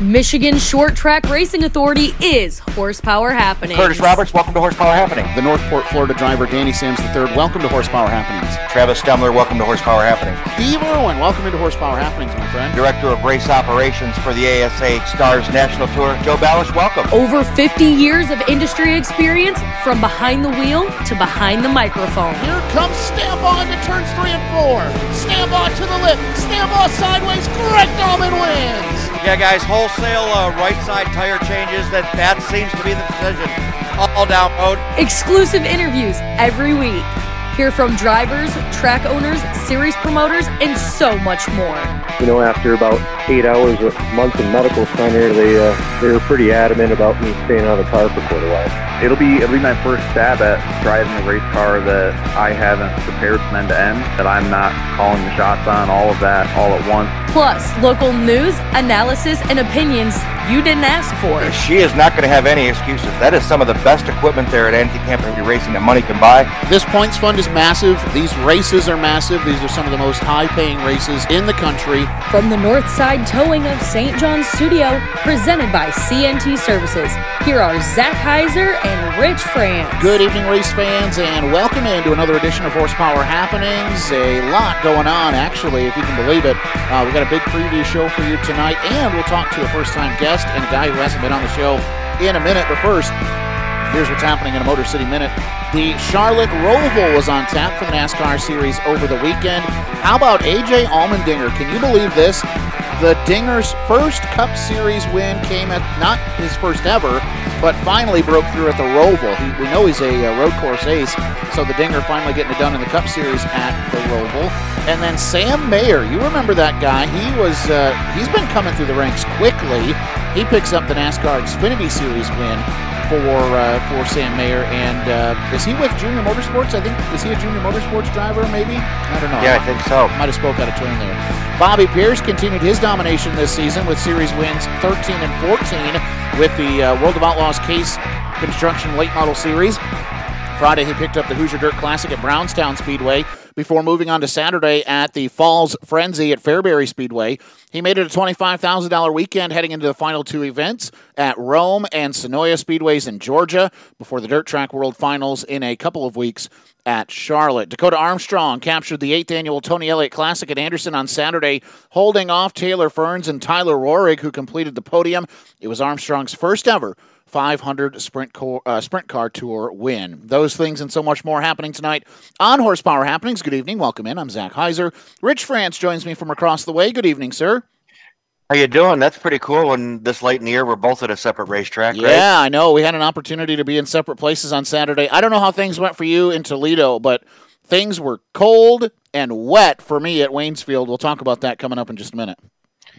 Michigan Short Track Racing Authority is Horsepower Happening. Curtis Roberts, welcome to Horsepower Happening. The Northport, Florida driver Danny Sams III, welcome to Horsepower Happenings. Travis Stemler, welcome to Horsepower Happening. Steve Irwin, welcome into Horsepower Happenings, my friend. Director of Race Operations for the ASA Stars National Tour, Joe Balash, welcome. Over 50 years of industry experience from behind the wheel to behind the microphone. Here comes Stambaugh into turns three and four. Stambaugh to the lip. Stambaugh sideways. Greg Norman wins. Yeah, guys, wholesale uh, right side tire changes. That that seems to be the decision. All down road. Exclusive interviews every week. Hear from drivers, track owners, series promoters, and so much more. You know, after about eight hours a month in medical center, they uh, they were pretty adamant about me staying out of the car for quite a while. It'll be it'll be my first stab at driving a race car that I haven't prepared from end to end. That I'm not calling the shots on all of that all at once. Plus, local news, analysis, and opinions you didn't ask for. She is not going to have any excuses. That is some of the best equipment there at Anti Camping Racing that money can buy. This points fund is massive. These races are massive. These are some of the most high paying races in the country. From the North Side Towing of St. John's Studio, presented by CNT Services, here are Zach Heiser and Rich France. Good evening, race fans, and welcome into another edition of Horsepower Happenings. A lot going on, actually, if you can believe it. Uh, we got a big preview show for you tonight, and we'll talk to a first time guest and a guy who hasn't been on the show in a minute. But first, here's what's happening in a Motor City Minute. The Charlotte Roval was on tap for the NASCAR Series over the weekend. How about AJ Allmendinger? Can you believe this? The Dinger's first Cup Series win came at not his first ever, but finally broke through at the Roval. He, we know he's a uh, road course ace, so the Dinger finally getting it done in the Cup Series at the Roval. And then Sam Mayer, you remember that guy? He was uh, he's been coming through the ranks quickly. He picks up the NASCAR Xfinity Series win for uh, for Sam Mayer, and uh, is he with Junior Motorsports? I think is he a Junior Motorsports driver? Maybe I don't know. Yeah, I think so. Might have spoke out of turn there. Bobby Pierce continued his domination this season with series wins 13 and 14 with the uh, World of Outlaws Case Construction Late Model Series. Friday, he picked up the Hoosier Dirt Classic at Brownstown Speedway before moving on to Saturday at the Falls Frenzy at Fairbury Speedway. He made it a $25,000 weekend heading into the final two events at Rome and Senoia Speedways in Georgia before the Dirt Track World Finals in a couple of weeks at Charlotte. Dakota Armstrong captured the 8th annual Tony Elliott Classic at Anderson on Saturday, holding off Taylor Ferns and Tyler Roahrig, who completed the podium. It was Armstrong's first ever 500 sprint, car, uh, sprint car tour win. Those things and so much more happening tonight on Horsepower Happenings. Good evening. Welcome in. I'm Zach Heiser. Rich France joins me from across the way. Good evening, sir. How you doing? That's pretty cool. When this late in the year, we're both at a separate racetrack. Yeah, right? I know. We had an opportunity to be in separate places on Saturday. I don't know how things went for you in Toledo, but things were cold and wet for me at Waynesfield. We'll talk about that coming up in just a minute.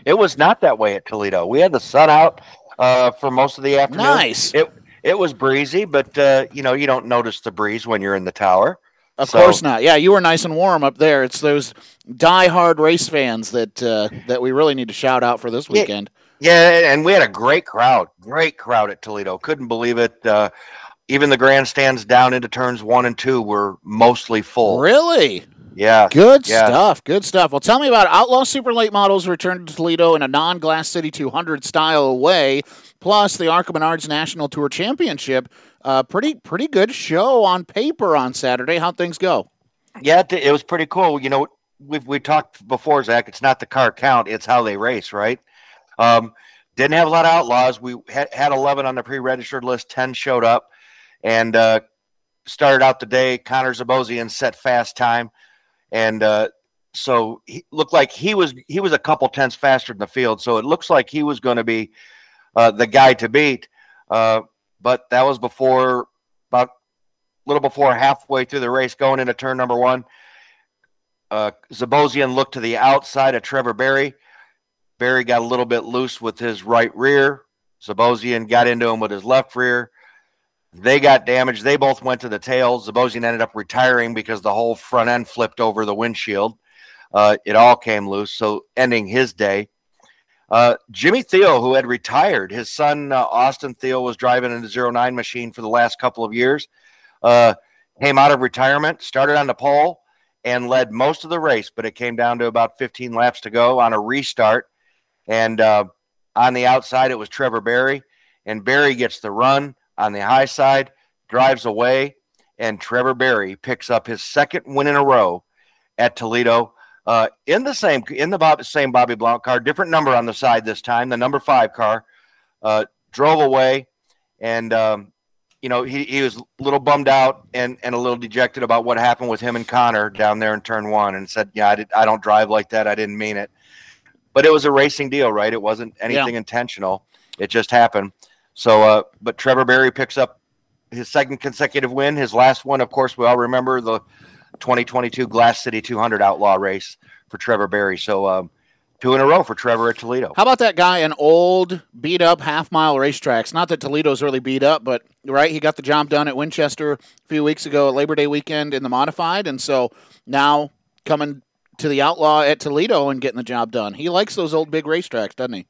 It was not that way at Toledo. We had the sun out uh, for most of the afternoon. Nice. It it was breezy, but uh, you know you don't notice the breeze when you're in the tower. Of So- course not. Yeah, you were nice and warm up there. It's those die-hard race fans that uh, that we really need to shout out for this Yeah. weekend. Yeah, and we had a great crowd, great crowd at Toledo. Couldn't believe it. Uh, even the grandstands down into turns one and two were mostly full. Really? Yeah, Good Yeah. stuff. Good stuff. Well, tell me about. Outlaw Super Late Models returned to Toledo in a non-Glass City 200 style way. Plus, the Menards National Tour Championship. Uh, pretty pretty good show on paper on Saturday. How'd things go? yeah, it, was pretty cool. You know, we've we talked before, Zach. It's not the car count; it's how they race, right? Um, didn't have a lot of outlaws. We had, had eleven on the pre-registered list. Ten showed up, and uh, started out the day. Connor Zabosian set fast time, and uh, so he looked like he was he was a couple tenths faster than the field. So it looks like he was going to be uh, the guy to beat. Uh, but that was before about a little before halfway through the race, going into turn number one. Uh, Zabosian looked to the outside of Trevor Berry. Berry got a little bit loose with his right rear. Zabosian got into him with his left rear. They got damaged. They both went to the tail. Zabosian ended up retiring because the whole front end flipped over the windshield. Uh, it all came loose, so ending his day. Uh, Jimmy Thiel, who had retired, his son uh, Austin Thiel was driving in the 09 machine for the last couple of years. Uh, came out of retirement, started on the pole, and led most of the race, but it came down to about 15 laps to go on a restart. And uh, On the outside, it was Trevor Barry, and Barry gets the run on the high side, drives away, and Trevor Barry picks up his second win in a row at Toledo. Uh, in the same in the Bob, same Bobby Blount car, different number on the side this time, the number five car, uh, drove away, and um, you know he, he was a little bummed out and, and a little dejected about what happened with him and Connor down there in turn one, and said, "Yeah, I, did, I don't drive like that. I didn't mean it." But it was a racing deal, right? It wasn't anything Yeah. intentional. It just happened. So, uh, but Trevor Barry picks up his second consecutive win. His last one, of course, we all remember the 2022 Glass City 200 Outlaw race for Trevor Barry. So, um, two in a row for Trevor at Toledo. How about that guy in old, beat up half mile racetracks? Not that Toledo's really beat up, but right, he got the job done at Winchester a few weeks ago at Labor Day weekend in the modified, and so now coming to the outlaw at Toledo and getting the job done. He likes those old big racetracks, doesn't he?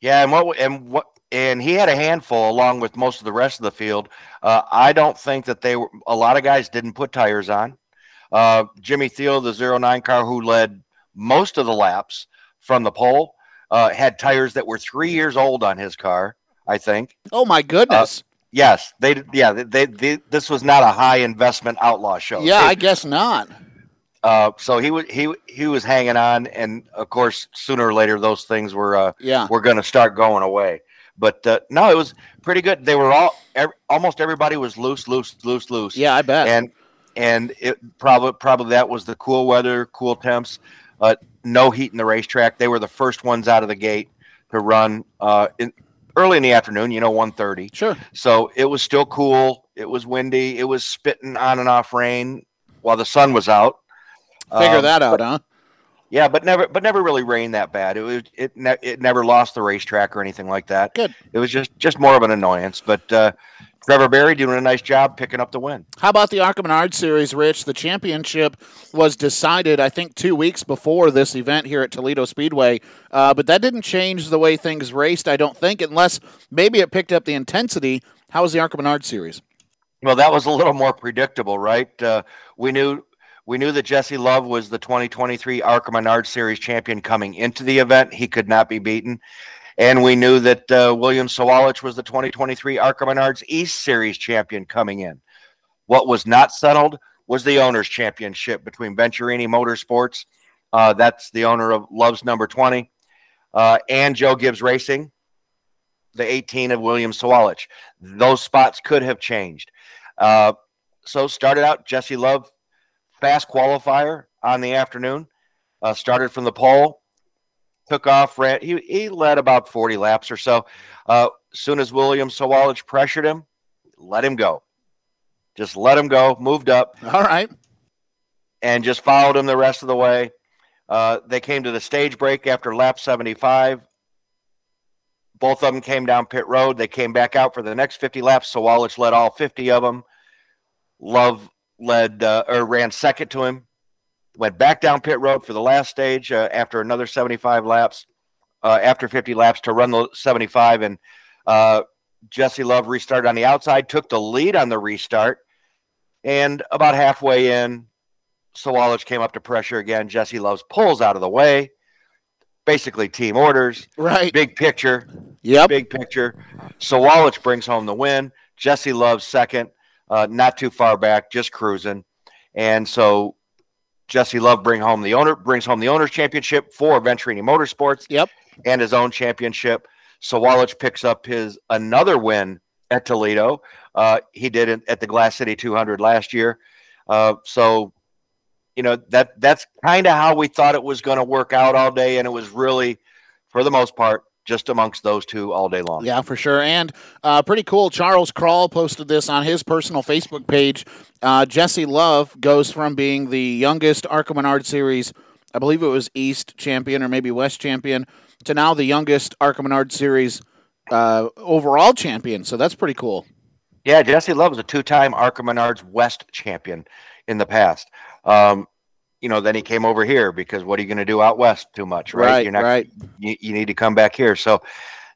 Yeah, and what and what and he had a handful along with most of the rest of the field. Uh, I don't think that they were. A lot of guys didn't put tires on. Uh, Jimmy Thiel, the 09 car who led most of the laps from the pole, uh, had tires that were three years old on his car. I think. Oh my goodness! Yes, they. Yeah, they. they, this was not a high investment outlaw show. yeah, They- I guess not. uh, so he was he he was hanging on, and of course, sooner or later, those things were uh, Yeah, were going to start going away. But uh, no, it was pretty good. They were all ev- almost everybody was loose, loose, loose, loose. yeah, I bet. and and it probably probably that was the cool weather, cool temps, uh, no heat in the racetrack. They were the first ones out of the gate to run uh, in, early in the afternoon. You know, one thirty. sure. So it was still cool. It was windy. It was spitting on and off rain while the sun was out. Figure Um, that out, huh? Yeah, but never, but never really rained that bad. It was, it, ne- it never lost the racetrack or anything like that. Good. It was just, just more of an annoyance. But uh, Trevor Barry doing a nice job picking up the win. How about the ARCA Menard Series, Rich? The championship was decided, I think, two weeks before this event here at Toledo Speedway. Uh, but that didn't change the way things raced, I don't think, unless maybe it picked up the intensity. How was the ARCA Menard Series? Well, that was a little more predictable, right? Uh, we knew, we knew that Jesse Love was the 2023 ARCA Menard Series champion coming into the event. He could not be beaten. And we knew that uh, William Sawalich was the 2023 ARCA Menards East Series champion coming in. What was not settled was the owners' championship between Venturini Motorsports, uh, that's the owner of Love's Number 20, uh, and Joe Gibbs Racing, the 18 of William Sawalich. Those spots could have changed. Uh, so started out Jesse Love, fast qualifier on the afternoon. Uh, started from the pole, took off. Ran. He he led about forty laps or so. Uh, soon as William Sawalich pressured him, let him go. Just let him go. Moved up All right. and just followed him the rest of the way. Uh, they came to the stage break after lap 75. Both of them came down pit road. They came back out for the next 50 laps. Sawalich led all 50 of them. Love led uh, or ran second to him. Went back down pit road for the last stage uh, after another 75 laps. Uh, after 50 laps to run the 75, and uh, Jesse Love restarted on the outside, took the lead on the restart, and about halfway in, Sawalich came up to pressure again. Jesse Love's pulls out of the way. Basically, team orders. Right. Big picture. Yep. Big picture. Sawalich brings home the win. Jesse Love's second. Uh, not too far back, just cruising. And so Jesse Love bring home the owner brings home the owners championship for Venturini Motorsports. Yep. And his own championship. Sawalich picks up his another win at Toledo. Uh, he did it at the Glass City 200 last year. Uh, so you know that that's kind of how we thought it was going to work out all day, and it was really, for the most part, just amongst those two all day long. Yeah, for sure. And uh, pretty cool. Charles Crawl posted this on his personal Facebook page. Uh, Jesse Love goes from being the youngest ARCA Menard Series, I believe it was East champion or maybe West champion, to now the youngest ARCA Menard Series uh, overall champion. So that's pretty cool. Yeah, Jesse Love was a two-time ARCA Menards West champion in the past. Um, you know, then he came over here because what are you going to do out west too much, right? Right, You're not, right. You, you need to come back here. So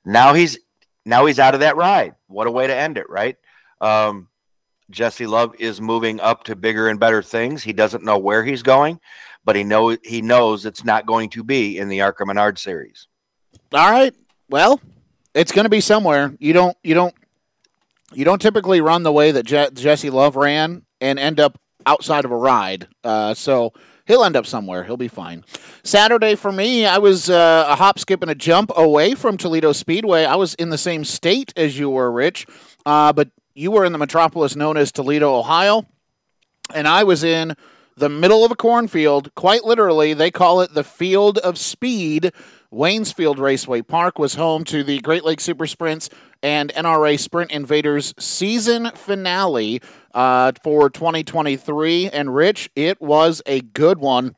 now he's now he's out of that ride. What a way to end it, right? Um, Jesse Love is moving up to bigger and better things. He doesn't know where he's going, but he know he knows it's not going to be in the ARCA Menard series. All right. Well, it's going to be somewhere. You don't you don't you don't typically run the way that Je- Jesse Love ran and end up outside of a ride. Uh, so he'll end up somewhere. He'll be fine. Saturday for me, I was uh, a hop, skip, and a jump away from Toledo Speedway. I was in the same state as you were, Rich, uh, but you were in the metropolis known as Toledo, Ohio, and I was in the middle of a cornfield. Quite literally, they call it the Field of Speed. Waynesfield Raceway Park was home to the Great Lakes Super Sprints and NRA Sprint Invaders season finale uh, for 2023. And Rich, it was a good one.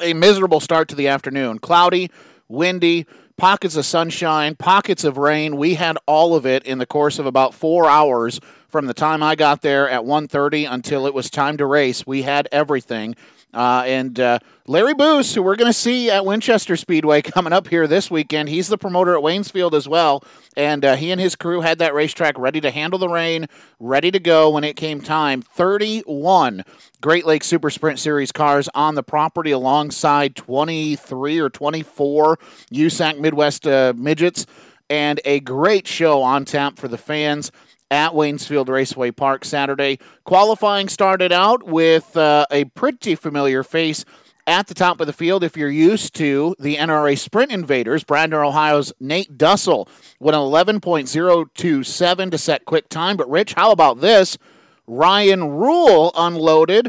A miserable start to the afternoon. Cloudy, windy, pockets of sunshine, pockets of rain. We had all of it in the course of about four hours from the time I got there at 1.30 until it was time to race. We had everything. Uh, and uh, Larry Boos, who we're going to see at Winchester Speedway coming up here this weekend, he's the promoter at Waynesfield as well. And uh, he and his crew had that racetrack ready to handle the rain, ready to go when it came time. 31 Great Lakes Super Sprint Series cars on the property alongside 23 or 24 USAC Midwest uh, midgets. And a great show on tap for the fans at Waynesfield Raceway Park Saturday. Qualifying started out with uh, a pretty familiar face at the top of the field. If you're used to the NRA Sprint Invaders, Bradner, Ohio's Nate Dussel went 11.027 to set quick time. But, Rich, how about this? Ryan Rule unloaded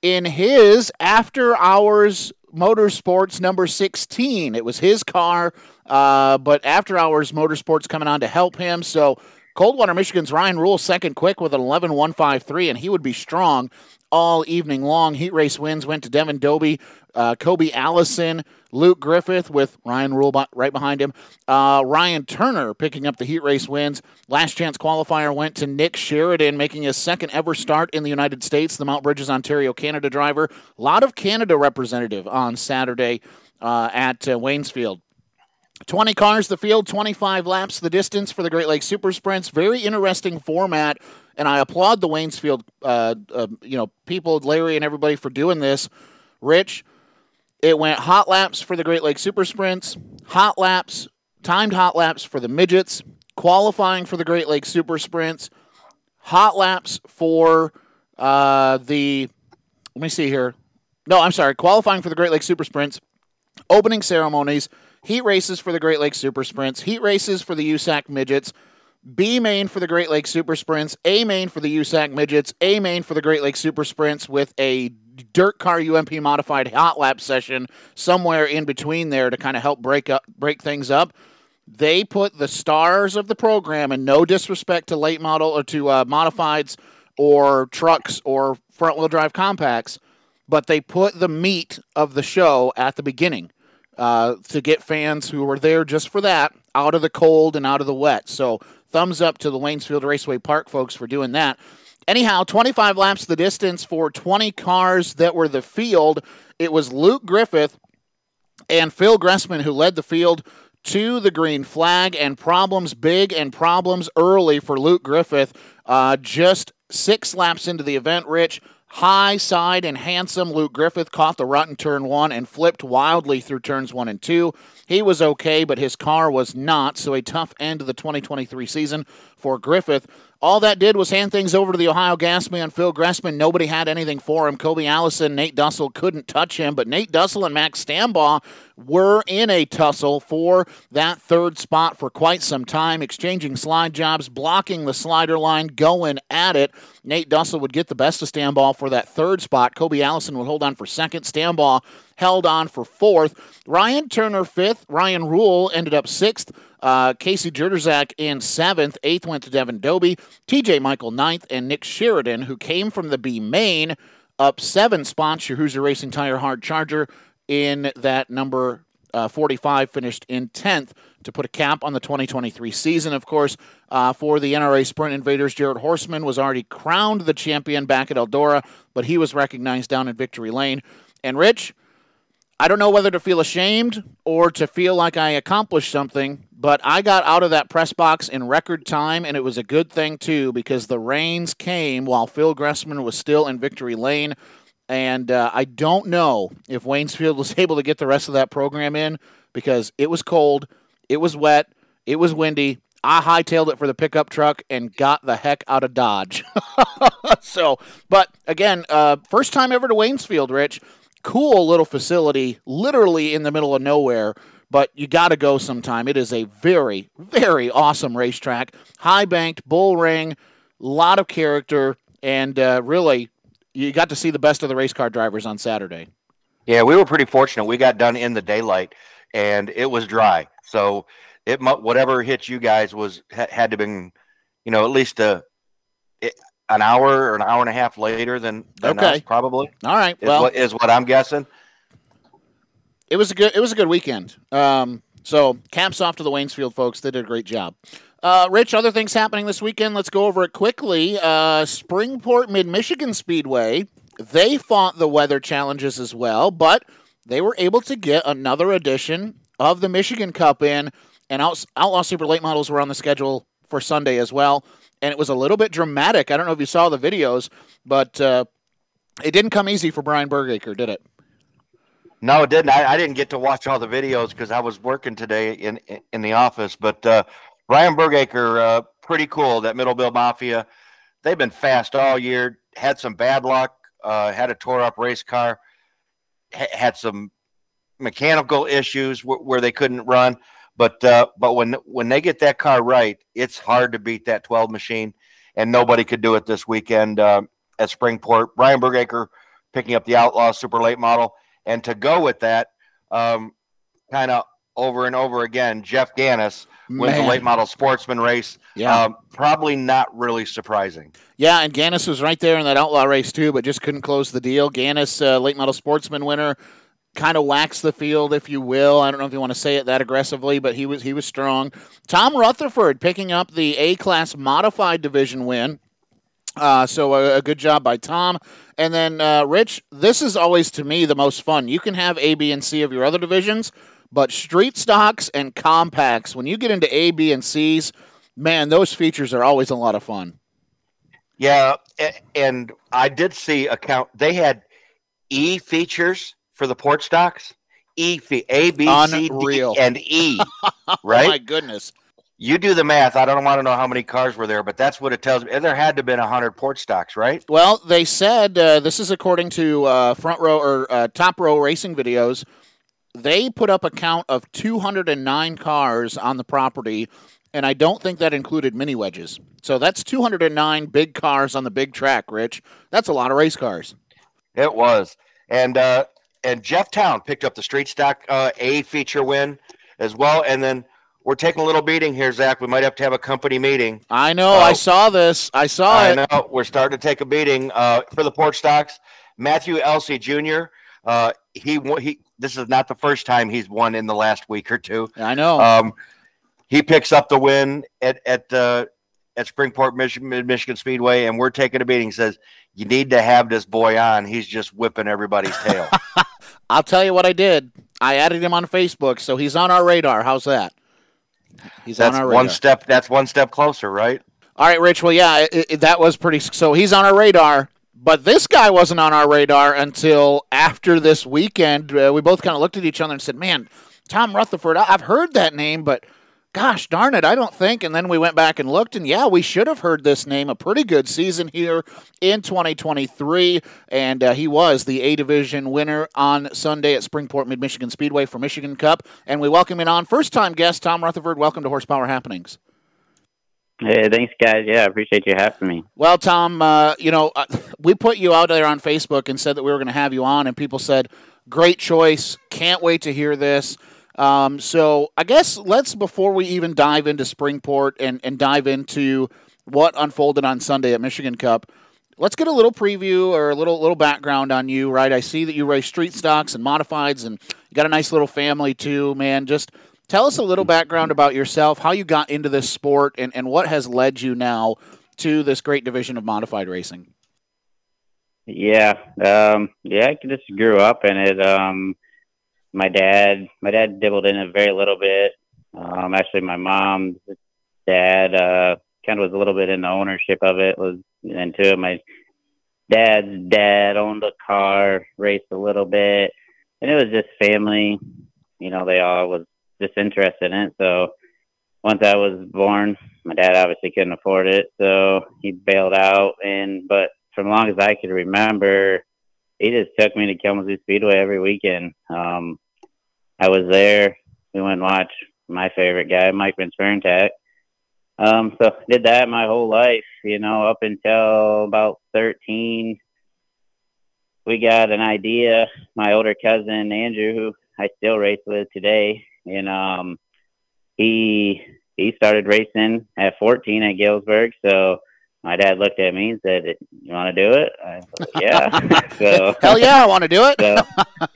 in his after hours motorsports number 16. It was his car, uh, but after hours motorsports coming on to help him. So, Coldwater, Michigan's Ryan Rule second quick with an 11.153, and he would be strong all evening long. Heat race wins went to Devin Doby, uh, Kobe Allison, Luke Griffith with Ryan Rule right behind him. Uh, Ryan Turner picking up the heat race wins. Last chance qualifier went to Nick Sheridan, making his second ever start in the United States, the Mount Bridges, Ontario, Canada driver. A lot of Canada representative on Saturday uh, at uh, Waynesfield. 20 cars the field, 25 laps the distance for the Great Lakes Super Sprints. Very interesting format, and I applaud the Waynesfield, uh, uh, you know, people, Larry and everybody for doing this. Rich, it went hot laps for the Great Lakes Super Sprints, hot laps, timed hot laps for the midgets, qualifying for the Great Lakes Super Sprints, hot laps for uh, the. Let me see here. No, I'm sorry. Qualifying for the Great Lakes Super Sprints, opening ceremonies heat races for the Great Lakes Super Sprints, heat races for the USAC Midgets, B main for the Great Lakes Super Sprints, A main for the USAC Midgets, A main for the Great Lakes Super Sprints with a dirt car UMP modified hot lap session somewhere in between there to kind of help break up break things up. They put the stars of the program, and no disrespect to late model or to uh, modifieds or trucks or front wheel drive compacts, but they put the meat of the show at the beginning uh, to get fans who were there just for that out of the cold and out of the wet. So thumbs up to the Waynesfield Raceway Park folks for doing that. Anyhow, 25 laps the distance for 20 cars that were the field. It was Luke Griffith and Phil Gressman who led the field to the green flag, and problems big and problems early for Luke Griffith. Uh, just six laps into the event, Rich High side and handsome Luke Griffith caught the rut in turn one and flipped wildly through turns one and two. He was okay, but his car was not, so a tough end to the 2023 season for Griffith. All that did was hand things over to the Ohio gas man, Phil Gressman. Nobody had anything for him. Kobe Allison, Nate Dussel couldn't touch him, but Nate Dussel and Max Stambaugh were in a tussle for that third spot for quite some time, exchanging slide jobs, blocking the slider line, going at it. Nate Dussel would get the best of Stambaugh for that third spot. Kobe Allison would hold on for second. Stambaugh held on for fourth. Ryan Turner fifth. Ryan Rule ended up sixth. Uh, Casey Jerderzak in seventh. Eighth went to Devin Doby. TJ Michael ninth. And Nick Sheridan, who came from the B main, up seven spots. Your Hoosier Racing Tire Hard Charger in that number uh, 45 finished in 10th to put a cap on the 2023 season. Of course, uh, for the NRA Sprint Invaders, Jared Horstman was already crowned the champion back at Eldora, but he was recognized down in Victory Lane. And Rich, I don't know whether to feel ashamed or to feel like I accomplished something, but I got out of that press box in record time, and it was a good thing, too, because the rains came while Phil Gressman was still in victory lane. And uh, I don't know if Waynesfield was able to get the rest of that program in because it was cold, it was wet, It was windy. I hightailed it for the pickup truck and got the heck out of Dodge. so, but again, uh, first time ever to Waynesfield, Rich. Cool little facility, literally in the middle of nowhere, but you got to go sometime. It is a very, very awesome racetrack. High banked, bull ring, lot of character, and uh, really, you got to see the best of the race car drivers on Saturday. Yeah, we were pretty fortunate. We got done in the daylight, and it was dry. So it whatever hit you guys was had to been, you know, at least a an hour or an hour and a half later than, than okay. us, probably. All right. Is well, what, is what I'm guessing. It was a good. It was a good weekend. Um, so caps off to the Waynesfield folks. They did a great job. Uh, Rich, other things happening this weekend. Let's go over it quickly. Uh, Springport Mid Michigan Speedway. They fought the weather challenges as well, but they were able to get another edition of the Michigan Cup in, and Outlaw Super Late Models were on the schedule for Sunday as well. And it was a little bit dramatic. I don't know if you saw the videos, but uh, it didn't come easy for Brian Bergaker, did it? No, it didn't. I, I didn't get to watch all the videos because I was working today in in the office. But uh, Brian Bergaker, uh, pretty cool. That Middleville Mafia, they've been fast all year. Had some bad luck. Uh, had a tore up race car. Had some mechanical issues where they couldn't run. But uh, but when when they get that car right, it's hard to beat that 12 machine, and nobody could do it this weekend uh, at Springport. Ryan Bergaker picking up the Outlaw Super Late model and to go with that, um, kind of over and over again, Jeff Gannis wins Man. the late model sportsman race. Yeah. Um, probably not really surprising. Yeah, and Gannis was right there in that outlaw race too, but just couldn't close the deal. Gannis, uh, late model sportsman winner, kind of waxed the field, if you will. I don't know if you want to say it that aggressively, but he was he was strong. Tom Rutherford picking up the A class modified division win. Uh, so a, a, good job by Tom. And then uh, Rich, this is always to me the most fun. You can have A, B, and C of your other divisions, but street stocks and compacts, when you get into A, B, and C's, man, those features are always a lot of fun. Yeah, and I did see account they had E features for the port stocks. E fee, A B C D and E. Right? oh my goodness. You do the math. I don't want to know how many cars were there, but that's what it tells me. There had to have been 100 port stocks, right? Well, they said uh, this is according to uh, front row or uh, top row racing videos. They put up a count of 209 cars on the property, and I don't think that included mini wedges. So that's 209 big cars on the big track, Rich. That's a lot of race cars. It was. And uh, and Jeff Town picked up the street stock uh, A feature win as well. And then we're taking a little beating here, Zach. We might have to have a company meeting. I know. Uh, I saw this. I saw I it. know. We're starting to take a beating uh, for the port stocks. Matthew Elsey Jr. Uh, he he. This is not the first time he's won in the last week or two. I know. Um, he picks up the win at at uh, at Springport, Michigan, Michigan Speedway, and we're taking a beating. He says you need to have this boy on. He's just whipping everybody's tail. I'll tell you what I did. I added him on Facebook, so he's on our radar. How's that? He's that's on our radar. one step. That's one step closer, right? All right, Rich. Well, yeah, it, it, that was pretty. So he's on our radar, but this guy wasn't on our radar until after this weekend. Uh, we both kind of looked at each other and said, "Man, Tom Rutherford. I, I've heard that name, but." Gosh darn it, I don't think. And then we went back and looked, and yeah, we should have heard this name. A pretty good season here in 2023. And uh, he was the A Division winner on Sunday at Springport Mid Michigan Speedway for Michigan Cup. And we welcome in on first time guest, Tom Rutherford. Welcome to Horsepower Happenings. Hey, thanks, guys. Yeah, I appreciate you having me. Well, Tom, uh, you know, uh, we put you out there on Facebook and said that we were going to have you on, and people said, great choice. Can't wait to hear this. Um, so I guess let's before we even dive into Springport and, and dive into what unfolded on Sunday at Michigan Cup, let's get a little preview or a little little background on you. Right, I see that you race street stocks and modifieds, and you got a nice little family too. Man, just tell us a little background about yourself, how you got into this sport, and, and what has led you now to this great division of modified racing. Yeah, um, yeah, I just grew up in it. Um, my dad, my dad dibbled in it very little bit. Um, actually, my mom's dad uh, kind of was a little bit in the ownership of it. Was into it. My dad's dad owned a car, raced a little bit, and it was just family. You know, they all was just interested in it. So once I was born, my dad obviously couldn't afford it, so he bailed out. And but from as long as I could remember, he just took me to Kalamazoo Speedway every weekend. Um, I was there. We went and watched my favorite guy, Mike Vince Um, so did that my whole life, you know, up until about 13. We got an idea. My older cousin Andrew, who I still race with today, and um, he he started racing at 14 at Galesburg. So my dad looked at me and said, "You want to do it?" I said, "Yeah." so hell yeah, I want to do it. so,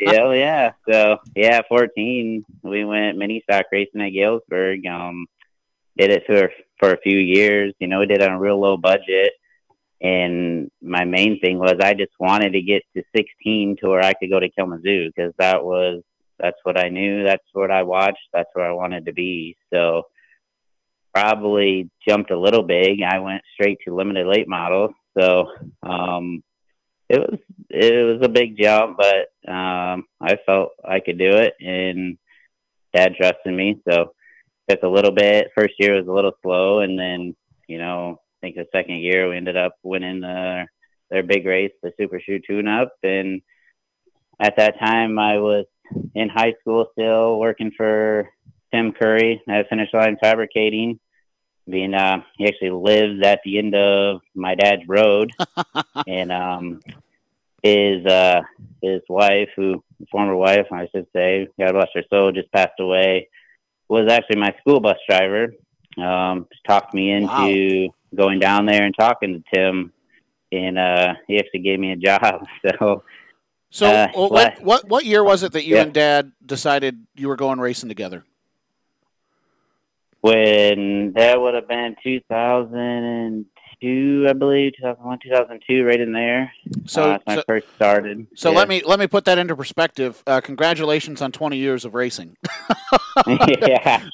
hell yeah. So yeah, 14, we went mini stock racing at Galesburg. Um, did it for for a few years. You know, we did it on a real low budget. And my main thing was I just wanted to get to 16 to where I could go to Kalamazoo because that was that's what I knew. That's what I watched. That's where I wanted to be. So probably jumped a little big. I went straight to limited late models. So um, it was it was a big jump, but um, I felt I could do it, and Dad trusted me. So took a little bit. First year was a little slow, and then you know I think the second year we ended up winning the, their big race, the Super Shoe Tune Up, and at that time I was in high school still working for Tim Curry at Finish Line Fabricating. Being uh, he actually lives at the end of my dad's road, and um, his uh, his wife, who former wife, I should say, God bless her soul, just passed away. Was actually my school bus driver. Um, talked me into wow. going down there and talking to Tim, and uh, he actually gave me a job. So so, uh, what, what what year was it that you yeah. and Dad decided you were going racing together? When that would have been 2002, I believe, 2001, 2002, right in there. So, uh, when so, I first started. So yeah. let me let me put that into perspective. Uh, congratulations on 20 years of racing. yeah.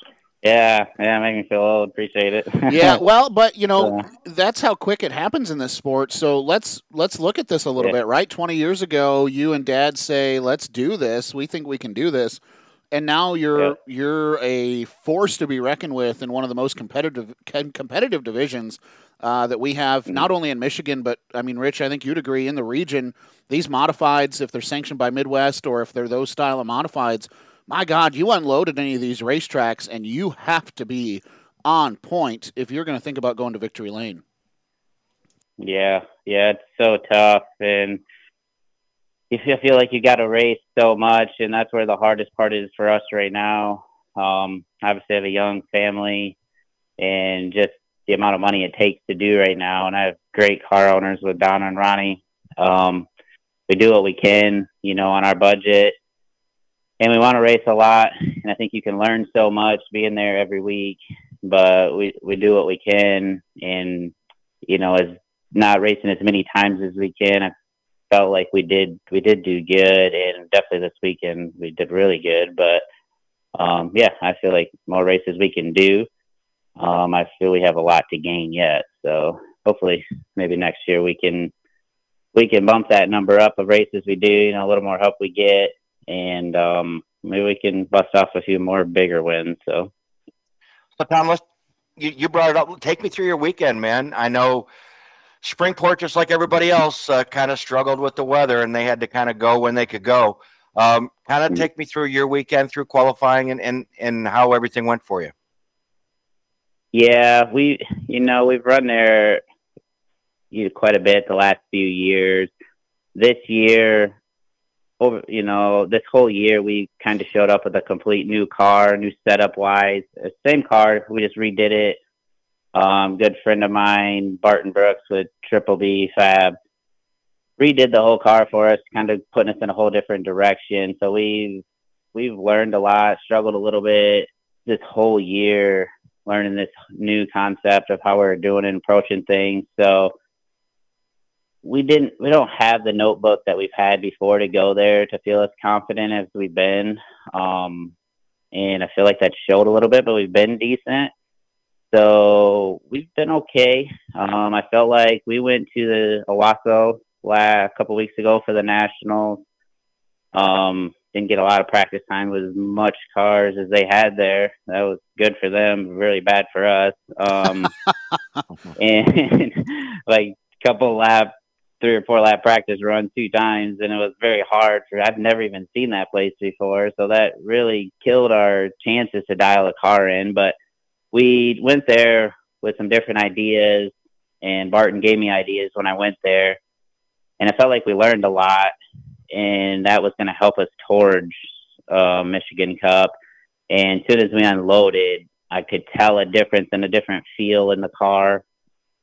Yeah, yeah, make me feel old. Appreciate it. yeah, well, but you know, that's how quick it happens in this sport. So let's let's look at this a little yeah. bit, right? Twenty years ago, you and Dad say, "Let's do this. We think we can do this," and now you're yeah. you're a force to be reckoned with in one of the most competitive competitive divisions uh, that we have, mm-hmm. not only in Michigan, but I mean, Rich, I think you'd agree in the region. These modifieds, if they're sanctioned by Midwest or if they're those style of modifieds my God, you unloaded any of these racetracks, and you have to be on point if you're going to think about going to Victory Lane. Yeah, yeah, it's so tough, and you feel like you got to race so much, and that's where the hardest part is for us right now. Um, obviously, I have a young family, and just the amount of money it takes to do right now, and I have great car owners with Don and Ronnie. Um, we do what we can, you know, on our budget and we want to race a lot. And I think you can learn so much being there every week. But we we do what we can, and you know, as not racing as many times as we can. I felt like we did we did do good, and definitely this weekend we did really good. But um, yeah, I feel like more races we can do. Um, I feel we have a lot to gain yet. So hopefully, maybe next year we can we can bump that number up of races we do. You know, a little more help we get, and um, maybe we can bust off a few more bigger wins. So, so Tom, let's, you, you brought it up. Take me through your weekend, man. I know Springport, just like everybody else, uh, kind of struggled with the weather, and they had to kind of go when they could go. Um, kind of mm-hmm. take me through your weekend through qualifying and, and, and how everything went for you. Yeah, we, you know, we've run there you know, quite a bit the last few years. This year, over you know this whole year we kind of showed up with a complete new car new setup wise same car we just redid it um good friend of mine barton brooks with triple b fab redid the whole car for us kind of putting us in a whole different direction. So we've we've learned a lot struggled a little bit this whole year learning this new concept of how we're doing and approaching things. So we didn't we don't have the notebook that we've had before to go there to feel as confident as we've been. Um, and i feel like that showed a little bit but we've been decent so we've been okay um, i felt like we went to the owosso last couple weeks ago for the nationals um, didn't get a lot of practice time with as much cars as they had there. That was good for them, really bad for us. Um, and like a couple lap, three or four lap practice run two times, and it was very hard for. I've never even seen that place before, so that really killed our chances to dial a car in. But we went there with some different ideas, and Barton gave me ideas when I went there, and I felt like we learned a lot and that was going to help us towards uh, Michigan Cup. And as soon as we unloaded, I could tell a difference and a different feel in the car.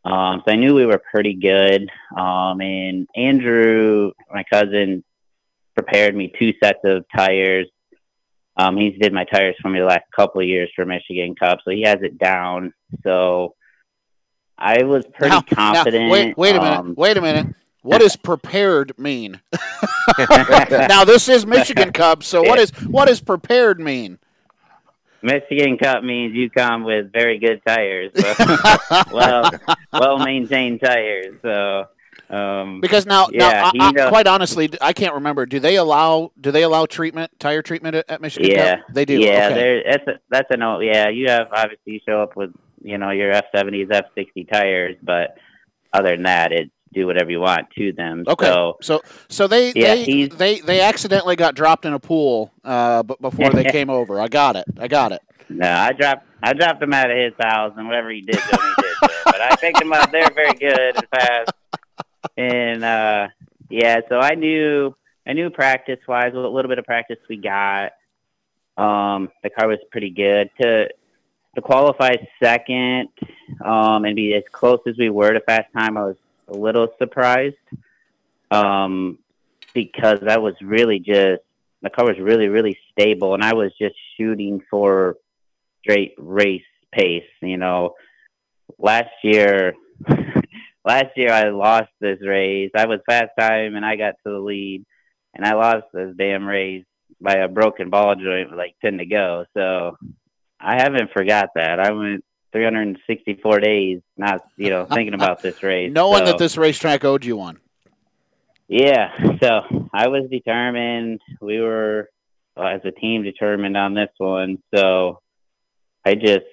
Um, so I knew we were pretty good. Um, and Andrew, my cousin, prepared me two sets of tires. Um, he's did my tires for me the last couple of years for Michigan Cup, so he has it down. So I was pretty Now- now, confident. wait, wait a minute. Um, wait a minute. What does prepared mean? now this is Michigan Cup, so what is what does prepared mean? Michigan Cup means you come with very good tires, so, well, well maintained tires. So, um, Because now, Yeah, now I, I, quite honestly, I can't remember. Do they allow do they allow treatment, tire treatment at, at Michigan yeah, Cup? They do. Yeah, okay. That's a, that's a no. Yeah, you have obviously you show up with you know your F seventies, F sixty tires, but other than that, it's do whatever you want to them. Okay. So So so they Yeah, they, they they accidentally got dropped in a pool uh b- before they came over. I got it. I got it. no, I dropped I dropped him out of his house, and whatever he did to him, he did to him. But I picked him up. They're very good and fast, and uh, yeah. So I knew I knew practice wise, a little bit of practice we got. Um, the car was pretty good to to qualify second um, and be as close as we were to fast time. I was a little surprised um, because that was really just the car was really really stable, and I was just shooting for straight race pace. You know, last year. Last year I lost this race. I was fast time and I got to the lead, and I lost this damn race by a broken ball joint with like ten to go. So I haven't forgot that. I went 364 days not you know thinking about this race, Knowing So- that this racetrack owed you one. yeah, so I was determined. We were uh, as a team determined on this one. So I just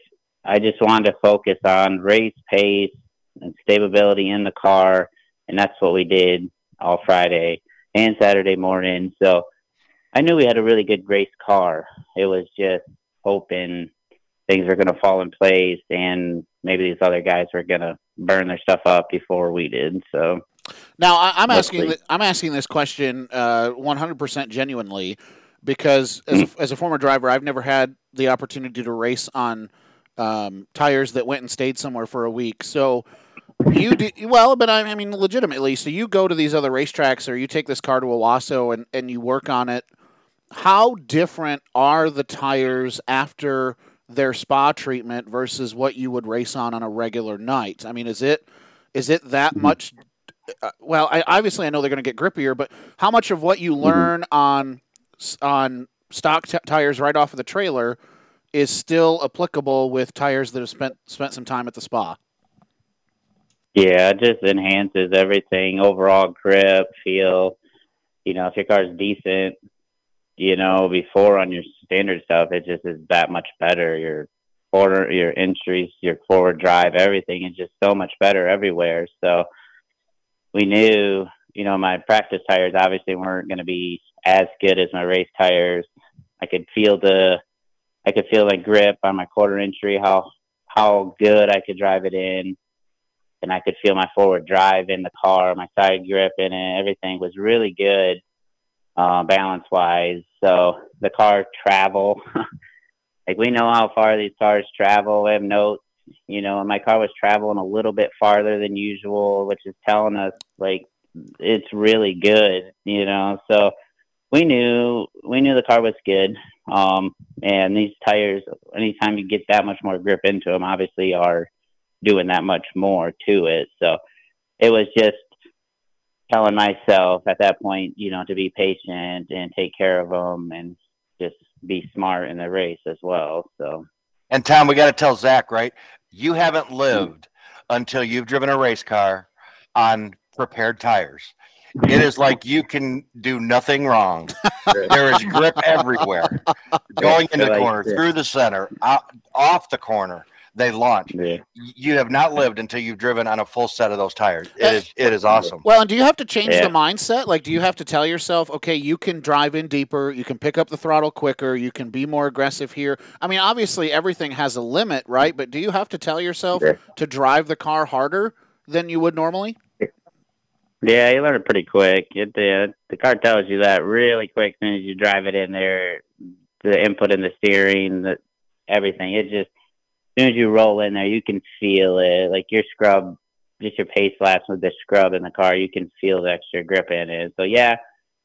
I just wanted to focus on race pace and stability in the car, and that's what we did all Friday and Saturday morning. So I knew we had a really good race car. It was just hoping things were going to fall in place, and maybe these other guys were going to burn their stuff up before we did. So. Now I, I'm asking th- I'm asking this question uh, 100% genuinely because as a, as a former driver, I've never had the opportunity to race on um, tires that went and stayed somewhere for a week. So you do well, but I, I mean legitimately. So you go to these other racetracks or you take this car to Owosso and, and you work on it. How different are the tires after their spa treatment versus what you would race on on a regular night? I mean, is it is it that much uh, well, I, obviously I know they're going to get grippier, but how much of what you learn on on stock t- tires right off of the trailer is still applicable with tires that have spent spent some time at the spa? Yeah, it just enhances everything overall grip, feel. You know, if your car's decent, you know, before on your standard stuff, it just is that much better. Your forward, your entries, your forward drive, everything is just so much better everywhere. So we knew, you know, my practice tires obviously weren't going to be as good as my race tires. I could feel the, I could feel my grip on my quarter entry, how how good I could drive it in and I could feel my forward drive in the car, my side grip in it. Everything was really good, uh, balance wise. So the car travel, like we know how far these cars travel. We have notes, you know, and my car was traveling a little bit farther than usual, which is telling us like it's really good, you know. So we knew we knew the car was good. Um, and these tires, anytime you get that much more grip into them, obviously are doing that much more to it. So it was just telling myself at that point, you know, to be patient and take care of them and just be smart in the race as well. So And Tom, we got to tell Zach, right? You haven't lived until you've driven a race car on prepared tires. It is like you can do nothing wrong. there is grip everywhere, going in the Like, corner, yeah. through the center, out, off the corner. They launch. Yeah. You have not lived until you've driven on a full set of those tires. It is it is awesome. Well, and do you have to change Yeah. the mindset? Like, do you have to tell yourself, okay, you can drive in deeper, you can pick up the throttle quicker, you can be more aggressive here? I mean, obviously, everything has a limit, right? But do you have to tell yourself Yeah. to drive the car harder than you would normally? Yeah, you learn it pretty quick. It, the the car tells you that really quick as soon as you drive it in there. The input in the steering, the everything. It just as soon as you roll in there, you can feel it. Like your scrub, just your pace flaps with the scrub in the car, you can feel the extra grip in it. So yeah,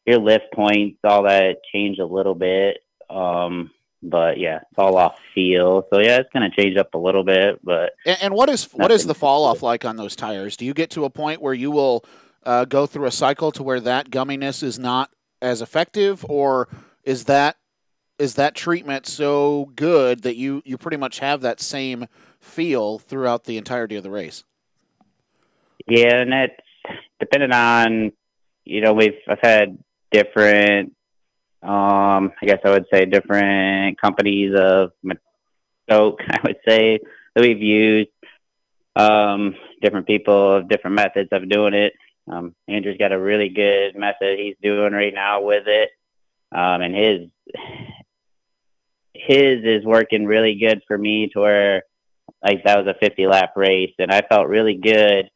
your lift points, all that change a little bit. Um, but yeah, it's all off feel. So yeah, it's gonna change up a little bit, but And, and what is what is the fall off like on those tires? Do you get to a point where you will uh, go through a cycle to where that gumminess is not as effective, or is that is that treatment so good that you you pretty much have that same feel throughout the entirety of the race? Yeah, and that's depending on, you know, we've I've had different, um, I guess I would say different companies of soak. I would say that we've used, um, different people of different methods of doing it. Um, Andrew's got a really good method he's doing right now with it, um, and his his is working really good for me to where like that was a 50 lap race and I felt really good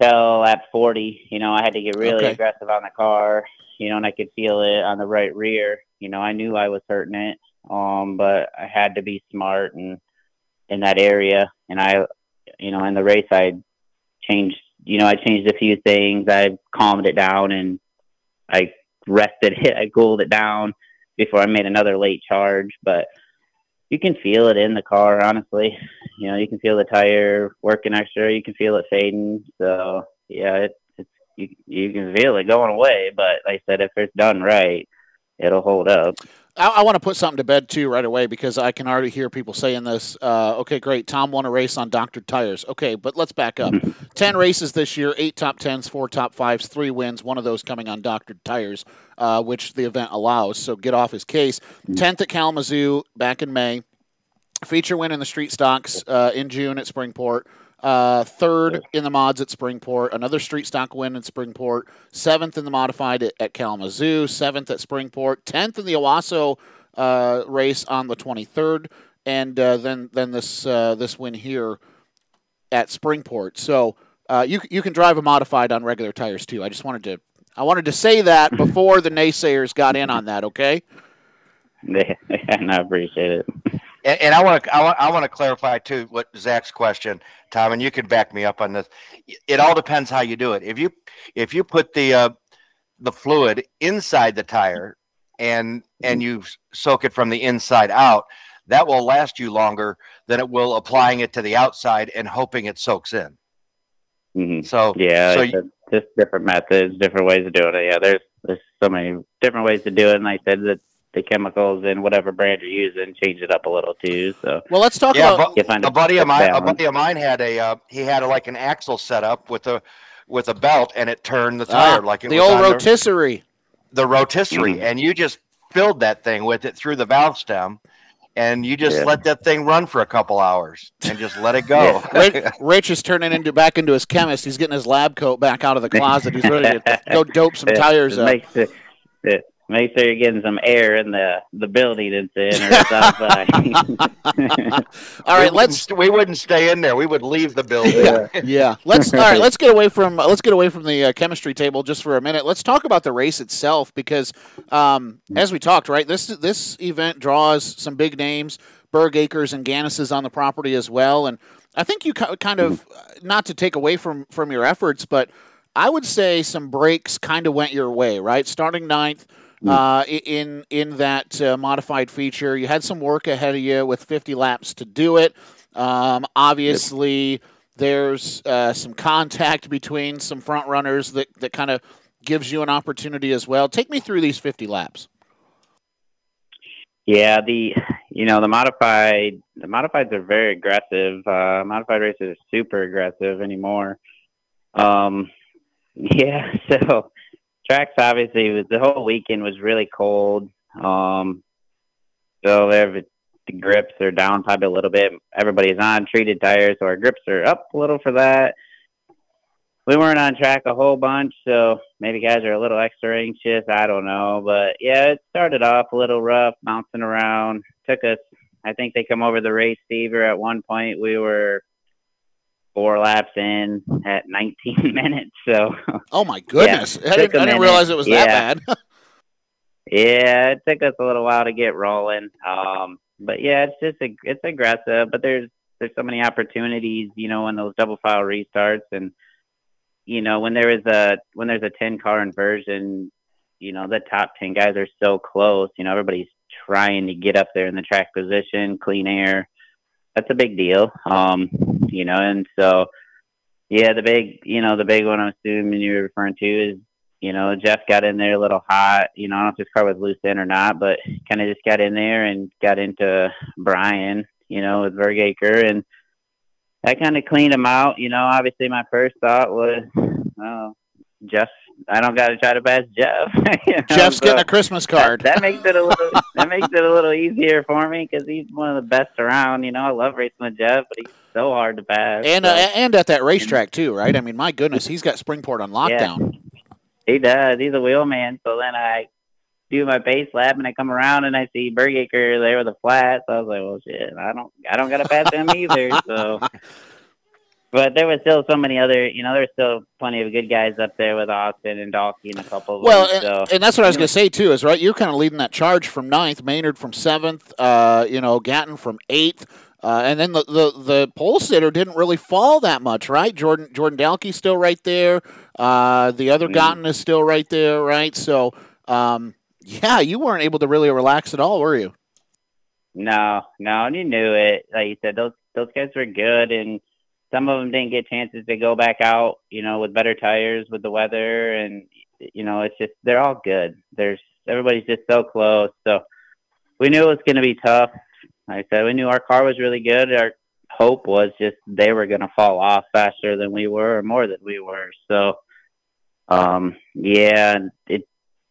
till lap 40 you know I had to get really Okay. aggressive on the car you know and I could feel it on the right rear. You know I knew I was hurting it um but I had to be smart and in that area. And I you know in the race I changed you know I changed a few things. I calmed it down and I rested it I cooled it down before I made another late charge but you can feel it in the car honestly. You know you can feel the tire working extra you can feel it fading. So yeah it, it's you, you can feel it going away but like i said if it's done right it'll hold up I, I want to put something to bed too right away because I can already hear people saying this. Uh, okay, great. Tom won a race on doctored tires. Okay, but let's back up. Ten races this year, eight top tens, four top fives, three wins. One of those coming on doctored tires, uh, which the event allows. So get off his case. Tenth at Kalamazoo back in May. Feature win in the street stocks uh, in June at Springport. Uh, third in the mods at Springport, another street stock win in Springport, seventh in the modified at, at Kalamazoo, seventh at Springport, tenth in the Owosso uh, race on the 23rd, and uh, then then this uh, this win here at Springport. So uh, you you can drive a modified on regular tires too. I just wanted to I wanted to say that before the naysayers got in on that. Okay. and i appreciate it And, and I want to I want, I want to clarify too what Zach's question, Tom, and you can back me up on this. It all depends how you do it. If you if you put the uh, the fluid inside the tire and and you soak it from the inside out, that will last you longer than it will applying it to the outside and hoping it soaks in. hmm So yeah so a- just different methods different ways of doing it yeah there's there's so many different ways to do it and like i said that the chemicals in whatever brand you're using change it up a little too so Well, let's talk yeah, about. but You find a a buddy of mine, a buddy of mine had a uh, he had a, like an axle set up with a with a belt, and it turned the tire Ah, like it the was old on the- rotisserie. the rotisserie, Mhm. and you just filled that thing with it through the valve stem, and you just Yeah. let that thing run for a couple hours and just let it go. Rich, Rich is turning into back into his chemist. He's getting his lab coat back out of the closet. He's ready to go dope some Yeah, tires just up. Make sure, yeah, make sure you're getting some air in the the building it's in, or it's outside. All we right, wouldn't let's we wouldn't stay in there. We would leave the building. yeah, yeah. Let's all right. Let's get away from let's get away from the uh, chemistry table just for a minute. Let's talk about the race itself because, um, as we talked, right, this this event draws some big names, Bergaker and Gannis is on the property as well, and I think you kind of not to take away from from your efforts, but I would say some breaks kind of went your way, right? Starting ninth. Uh, in in that uh, modified feature, you had some work ahead of you with 50 laps to do it. Um, obviously, there's uh, some contact between some front runners that, that kind of gives you an opportunity as well. Take me through these 50 laps. Yeah, the you know the modified the modifieds are very aggressive. Uh, modified races are super aggressive anymore. Um, Yeah, so tracks obviously was the whole weekend was really cold. Um, so there the grips are down probably a little bit. Everybody's on treated tires, so our grips are up a little for that. We weren't on track a whole bunch, so maybe guys are a little extra anxious. I don't know, but yeah, it started off a little rough, bouncing around. Took us, I think they come over the race fever at one point. We were four laps in at 19 minutes. So, oh my goodness, yeah, I, didn't, I didn't realize it was yeah. that bad. yeah, it took us a little while to get rolling. Um, but yeah, it's just a, it's aggressive, but there's there's so many opportunities, you know, in those double file restarts, and you know when there is a when there's a 10 car inversion, you know the top 10 guys are so close. You know everybody's trying to get up there in the track position, clean air. That's a big deal. Um, you know, and so yeah, the big you know the big one I'm assuming you're referring to is you know, Jeff got in there a little hot. You know, I don't know if his car was loose in or not, but kind of just got in there and got into Brian, you know, with Bergaker. And that kind of cleaned him out. You know, obviously my first thought was, oh, Jeff, I don't got to try to pass Jeff. you know? Jeff's so getting a Christmas card. That, that, makes it a little, that makes it a little easier for me because he's one of the best around. You know, I love racing with Jeff, but he's so hard to pass. And, uh, so. uh, and at that racetrack too, right? I mean, my goodness, he's got Springport on lockdown. Yeah. He does. He's a wheelman. So then I do my base lap and I come around and I see Bergaker there with a flat. So I was like, well, shit, I don't, I don't got to pass him either. So, but there was still so many other, you know, there's still plenty of good guys up there with Austin and Dalkey and a couple of well, them. and, so. and that's what I was going to say too. Is right, you're kind of leading that charge from ninth, Maynard from seventh, uh, you know, Gatton from eighth. Uh, and then the, the, the pole sitter didn't really fall that much, right? Jordan Jordan Dalkey's still right there. Uh, the other mm. Gatton is still right there, right? So, um, yeah, you weren't able to really relax at all, were you? No, no, and you knew it. Like you said, those those guys were good, and some of them didn't get chances to go back out. You know, with better tires, with the weather, and you know, it's just they're all good. There's everybody's just so close. So we knew it was going to be tough. Like I said, we knew our car was really good. Our hope was just they were going to fall off faster than we were, or more than we were. So, um, yeah, it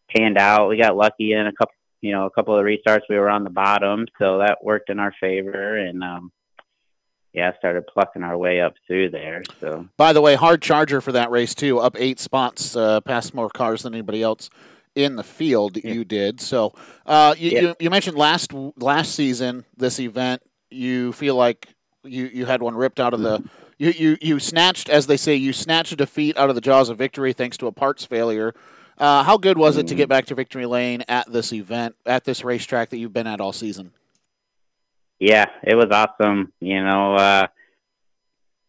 panned out. We got lucky in a couple, you know, a couple of restarts. We were on the bottom, so that worked in our favor. And um, yeah, started plucking our way up through there. So, by the way, hard charger for that race too, up eight spots, uh, past more cars than anybody else in the field. Yeah. You did so. Uh, you, yeah. you, you mentioned last last season this event. You feel like you you had one ripped out of the. You, you, you snatched, as they say, you snatched a defeat out of the jaws of victory thanks to a parts failure. Uh, how good was it to get back to victory lane at this event, at this racetrack that you've been at all season? Yeah, it was awesome. You know, uh,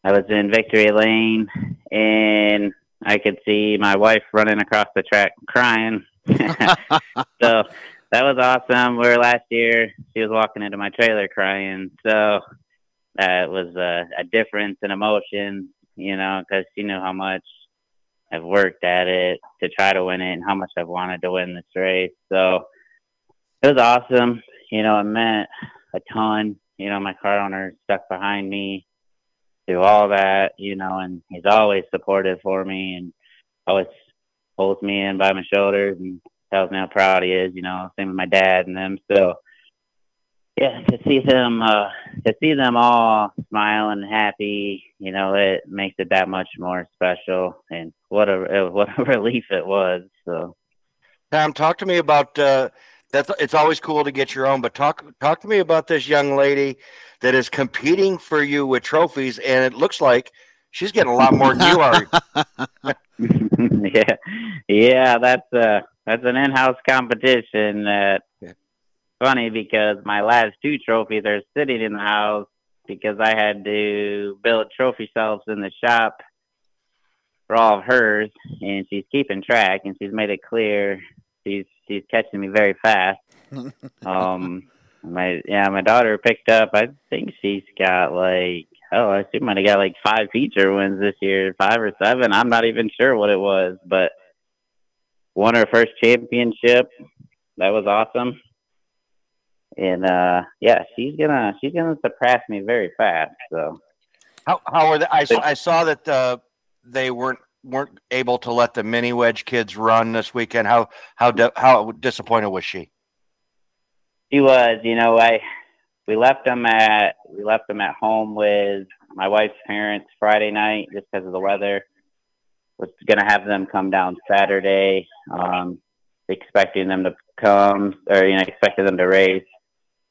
I was in victory lane and I could see my wife running across the track crying so that was awesome. We were last year. She was walking into my trailer crying. So that was a, a difference in emotion, you know, because she knew how much I've worked at it to try to win it and how much I've wanted to win this race. So it was awesome. You know, it meant a ton. You know, my car owner stuck behind me through all that, you know, and he's always supportive for me and always holds me in by my shoulders and tells me how proud he is. You know, same with my dad and them. So yeah, to see them, uh, to see them all smiling, happy, you know, it makes it that much more special. And what a what a relief it was. So, Tom, talk to me about. Uh, that's it's always cool to get your own, but talk talk to me about this young lady that is competing for you with trophies, and it looks like she's getting a lot more than you are. yeah, yeah, that's uh that's an in-house competition. That yeah. funny because my last two trophies are sitting in the house because I had to build trophy shelves in the shop for all of hers, and she's keeping track, and she's made it clear she's she's catching me very fast. um, my yeah, my daughter picked up. I think she's got like oh, I she might have got like five feature wins this year, five or seven. I'm not even sure what it was, but won her first championship. That was awesome. And uh yeah, she's gonna she's gonna surpass me very fast. So how how are they? I, I saw that uh, they weren't weren't able to let the mini wedge kids run this weekend. How how how disappointed was she? She was. You know, I we left them at we left them at home with my wife's parents Friday night just because of the weather. Was gonna have them come down Saturday, um, expecting them to come or you know expected them to race.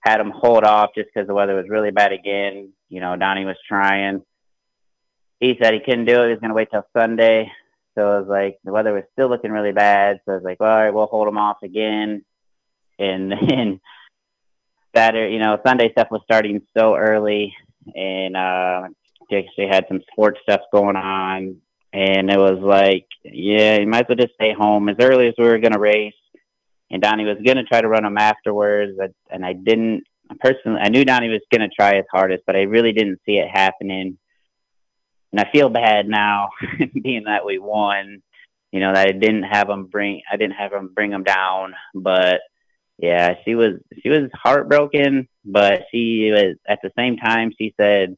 Had them hold off just because the weather was really bad again. You know, Donnie was trying. He said he couldn't do it. He was gonna wait till Sunday. So I was like the weather was still looking really bad. So I was like, well, all right, we'll hold him off again. And then Saturday, you know, Sunday stuff was starting so early, and uh, they had some sports stuff going on, and it was like, yeah, you might as well just stay home as early as we were going to race. And Donnie was going to try to run them afterwards, and I didn't. Personally, I knew Donnie was going to try his hardest, but I really didn't see it happening. And I feel bad now, being that we won. You know that I didn't have them bring. I didn't have them bring them down, but yeah, she was she was heartbroken, but she was at the same time she said,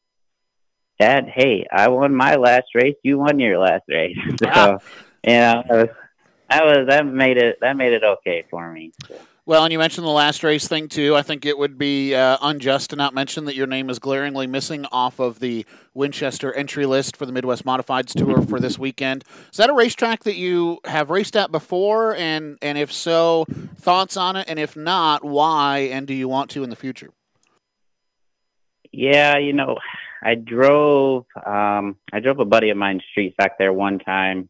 "Dad, hey, I won my last race. You won your last race." so, you know, that was that made it that made it okay for me. So. Well, and you mentioned the last race thing too. I think it would be uh, unjust to not mention that your name is glaringly missing off of the Winchester entry list for the Midwest Modifieds Tour for this weekend. Is that a racetrack that you have raced at before? And and if so, thoughts on it? And if not, why? And do you want to in the future? Yeah, you know, I drove um, I drove a buddy of mine street back there one time.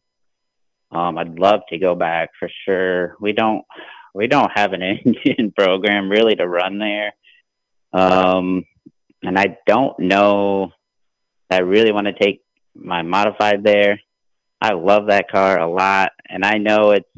Um, I'd love to go back for sure. We don't we don't have an engine program really to run there. Um, and I don't know. I really want to take my modified there. I love that car a lot, and I know it's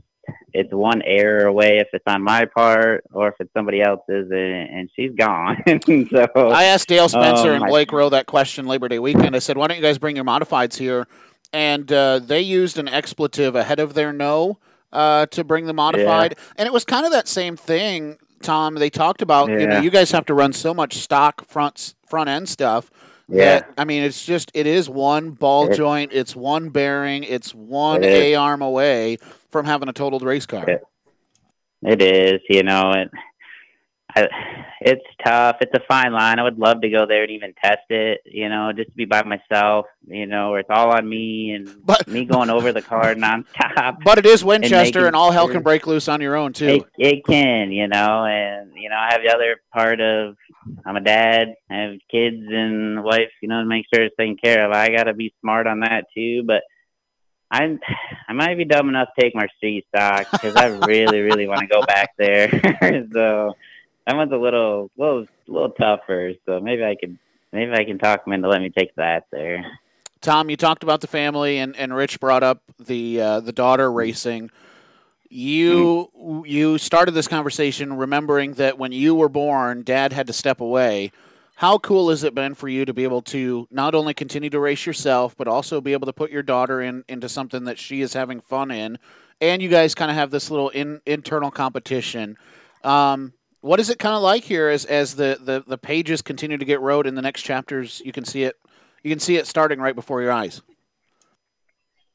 it's one error away if it's on my part or if it's somebody else's, and, and she's gone. so I asked Dale Spencer um, and Blake Rowe that question Labor Day weekend. I said, "Why don't you guys bring your modifieds here?" And uh, they used an expletive ahead of their no uh, to bring the modified, yeah. and it was kind of that same thing. Tom, they talked about yeah. you know you guys have to run so much stock front front end stuff. Yeah, that, I mean it's just it is one ball it, joint, it's one bearing, it's one it A arm away from having a totaled race car. It, it is, you know, and I, it's tough. It's a fine line. I would love to go there and even test it, you know, just to be by myself, you know, where it's all on me and but, me going over the car nonstop. But it is Winchester, and, and all hell can break loose on your own too. It, it, can, you know, and you know, I have the other part of I'm a dad, I have kids and wife, you know, to make sure it's taken care of. I got to be smart on that too, but. I'm, I might be dumb enough to take my street stock because I really really want to go back there. so that one's a little, little, little tougher. So maybe I could, maybe I can talk him into letting me take that there. Tom, you talked about the family, and, and Rich brought up the uh, the daughter racing. You mm. you started this conversation remembering that when you were born, Dad had to step away. How cool has it been for you to be able to not only continue to race yourself, but also be able to put your daughter in into something that she is having fun in, and you guys kind of have this little in, internal competition. Um, what is it kind of like here as as the, the the pages continue to get wrote in the next chapters? You can see it. You can see it starting right before your eyes.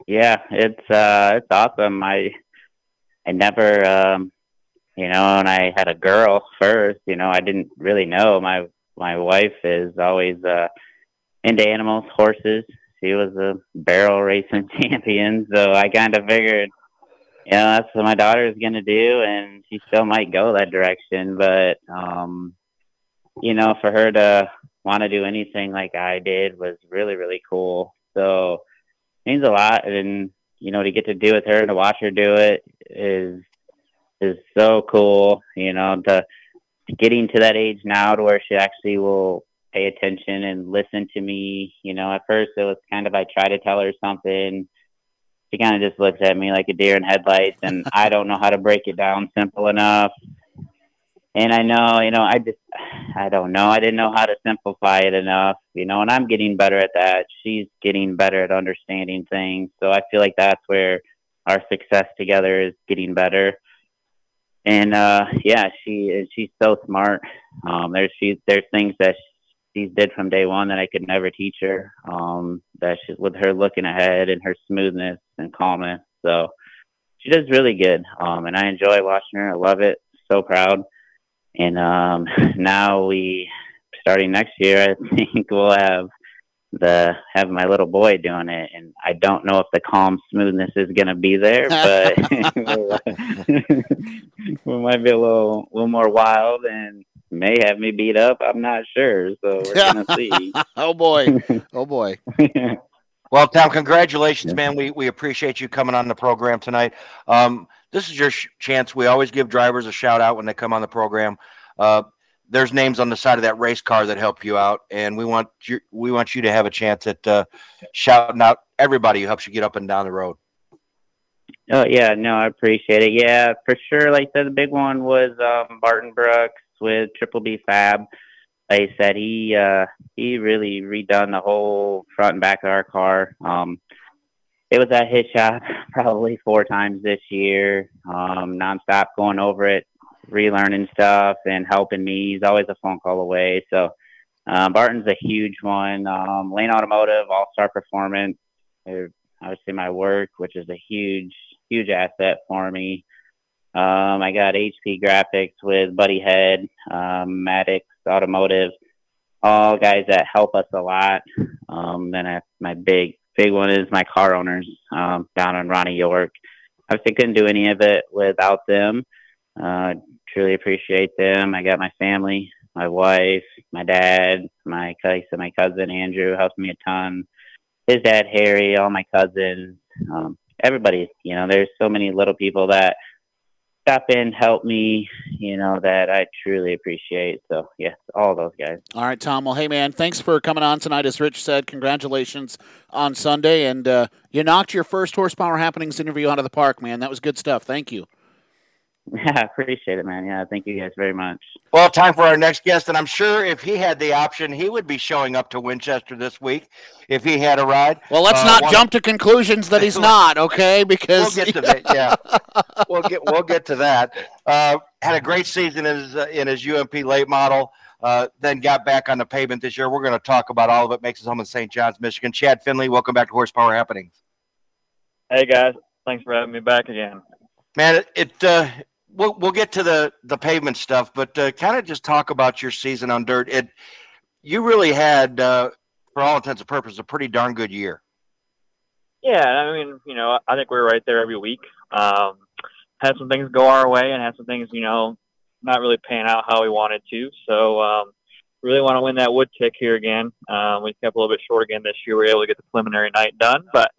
Yeah, it's uh, it's awesome. I I never, um, you know, and I had a girl first. You know, I didn't really know. My my wife is always uh, into animals, horses. She was a barrel racing champion, so I kind of figured know, that's what my daughter is going to do, and she still might go that direction. But, um, you know, for her to want to do anything like I did was really, really cool. So it means a lot. And, you know, to get to do with her and to watch her do it is, is so cool, you know, to, to getting to that age now to where she actually will pay attention and listen to me. You know, at first it was kind of, I try to tell her something she kind of just looks at me like a deer in headlights, and I don't know how to break it down simple enough. And I know, you know, I just, I don't know. I didn't know how to simplify it enough, you know, and I'm getting better at that. She's getting better at understanding things. So I feel like that's where our success together is getting better. And uh, yeah, she she's so smart. Um, there's she there's things that she's did from day one that I could never teach her. Um, that she's with her looking ahead and her smoothness and calmness. So she does really good. Um, and I enjoy watching her. I love it. So proud. And um, now we, starting next year, I think we'll have the have my little boy doing it and i don't know if the calm smoothness is going to be there but we might be a little little more wild and may have me beat up. I'm not sure. So we're going to see. Oh boy. Oh boy. Well tom congratulations man. We, we appreciate you coming on the program tonight. Um, this is your sh- chance. We always give drivers a shout out when they come on the program. Uh, there's names on the side of that race car that help you out, and we want you we want you to have a chance at uh, shouting out everybody who helps you get up and down the road. Oh yeah, no, I appreciate it. Yeah, for sure. Like I said, the big one was um, Barton Brooks with Triple B Fab. Like I said, he uh, he really redone the whole front and back of our car. Um, it was at his shop probably four times this year, um, nonstop going over it relearning stuff and helping me. He's always a phone call away. So uh, Barton's a huge one. Um, Lane Automotive, All Star Performance, obviously my work, which is a huge, huge asset for me. Um, I got HP Graphics with Buddy Head, um, Maddox Automotive, all guys that help us a lot. Um, then I, my big, big one is my car owners um, down in Ronnie York. Obviously, couldn't do any of it without them. Uh, truly appreciate them. I got my family, my wife, my dad, my cousin, my cousin Andrew helps me a ton. His dad Harry, all my cousins, um, everybody. You know, there's so many little people that stop in, help me. You know that I truly appreciate. So yes, all those guys. All right, Tom. Well, hey man, thanks for coming on tonight. As Rich said, congratulations on Sunday, and uh, you knocked your first horsepower happenings interview out of the park, man. That was good stuff. Thank you. Yeah, I appreciate it, man. Yeah, thank you guys very much. Well, time for our next guest, and I'm sure if he had the option, he would be showing up to Winchester this week if he had a ride. Well, let's uh, not one... jump to conclusions that he's not, okay? Because we'll get to that. Yeah, we'll get we'll get to that. Uh, had a great season in his uh, in his UMP late model. Uh, then got back on the pavement this year. We're going to talk about all of it. Makes his home in St. John's, Michigan. Chad Finley, welcome back to Horsepower Happenings. Hey guys, thanks for having me back again. Man, it, it uh, we'll we'll get to the the pavement stuff, but uh, kind of just talk about your season on dirt. It you really had, uh, for all intents and purposes, a pretty darn good year. Yeah, I mean, you know, I think we are right there every week. Um, had some things go our way, and had some things, you know, not really pan out how we wanted to. So, um, really want to win that wood tick here again. Um, we kept a little bit short again this year. We were able to get the preliminary night done, but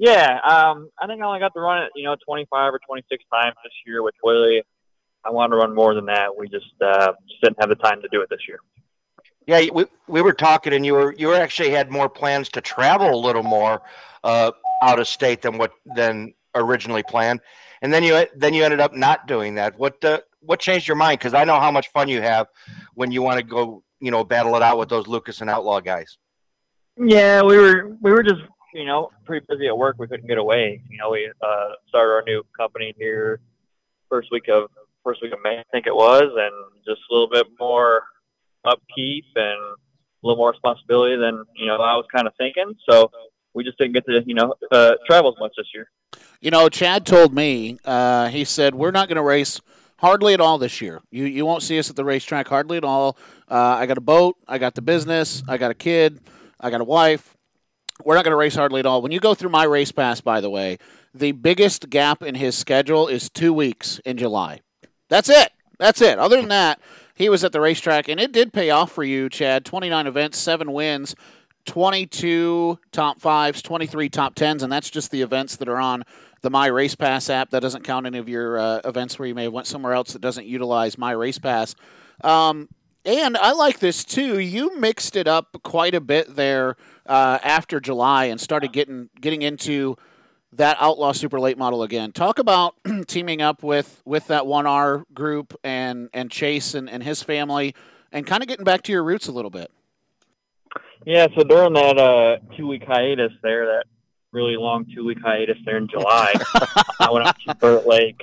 yeah, um, I think I only got to run it, you know, 25 or 26 times this year, which really I wanted to run more than that. We just, uh, just didn't have the time to do it this year. Yeah, we, we were talking, and you were you were actually had more plans to travel a little more uh, out of state than what than originally planned, and then you then you ended up not doing that. What uh, what changed your mind? Because I know how much fun you have when you want to go, you know, battle it out with those Lucas and Outlaw guys. Yeah, we were we were just you know, pretty busy at work. We couldn't get away. You know, we uh, started our new company here first week of first week of May, I think it was, and just a little bit more upkeep and a little more responsibility than you know I was kind of thinking. So we just didn't get to you know uh, travel as much this year. You know, Chad told me uh, he said we're not going to race hardly at all this year. You you won't see us at the racetrack hardly at all. Uh, I got a boat, I got the business, I got a kid, I got a wife we're not going to race hardly at all. When you go through my race pass, by the way, the biggest gap in his schedule is two weeks in July. That's it. That's it. Other than that, he was at the racetrack, and it did pay off for you, Chad. 29 events, seven wins, 22 top fives, 23 top tens, and that's just the events that are on the My Race Pass app. That doesn't count any of your uh, events where you may have went somewhere else that doesn't utilize My Race Pass. Um, and I like this too. You mixed it up quite a bit there uh, after July and started getting getting into that outlaw super late model again. Talk about teaming up with with that one R group and and Chase and, and his family, and kind of getting back to your roots a little bit. Yeah, so during that uh, two week hiatus there, that really long two week hiatus there in July, I went up to Burt Lake.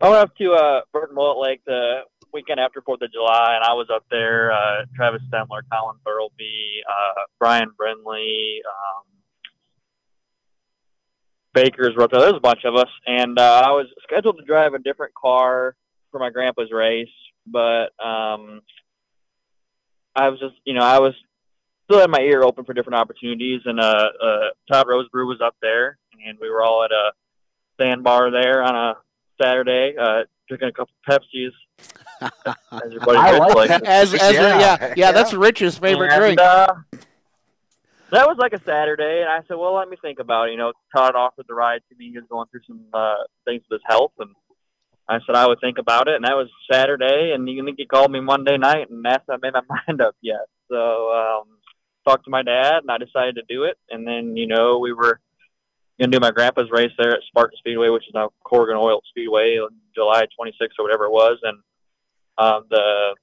I went up to uh, Burton Mullet Lake to weekend after Fourth of July, and I was up there. Uh, Travis Stemler, Colin Thurlby, uh, Brian Brindley, um, Baker's were up there. There's a bunch of us, and uh, I was scheduled to drive a different car for my grandpa's race, but um, I was just, you know, I was still had my ear open for different opportunities, and uh, uh, Todd Rosebrew was up there, and we were all at a sandbar there on a Saturday, uh, drinking a couple of Pepsis. As I Rich like that. As, as Yeah, yeah, yeah, yeah, yeah. that's Rich's favorite and, drink. Uh, that was like a Saturday, and I said, "Well, let me think about it." You know, Todd offered the ride to me. He was going through some uh, things with his health, and I said I would think about it. And that was Saturday, and you think he called me Monday night and asked if I made my mind up yet. So um, talked to my dad, and I decided to do it. And then you know we were gonna do my grandpa's race there at Spartan Speedway, which is now Corrigan Oil Speedway, on July 26th or whatever it was, and um, the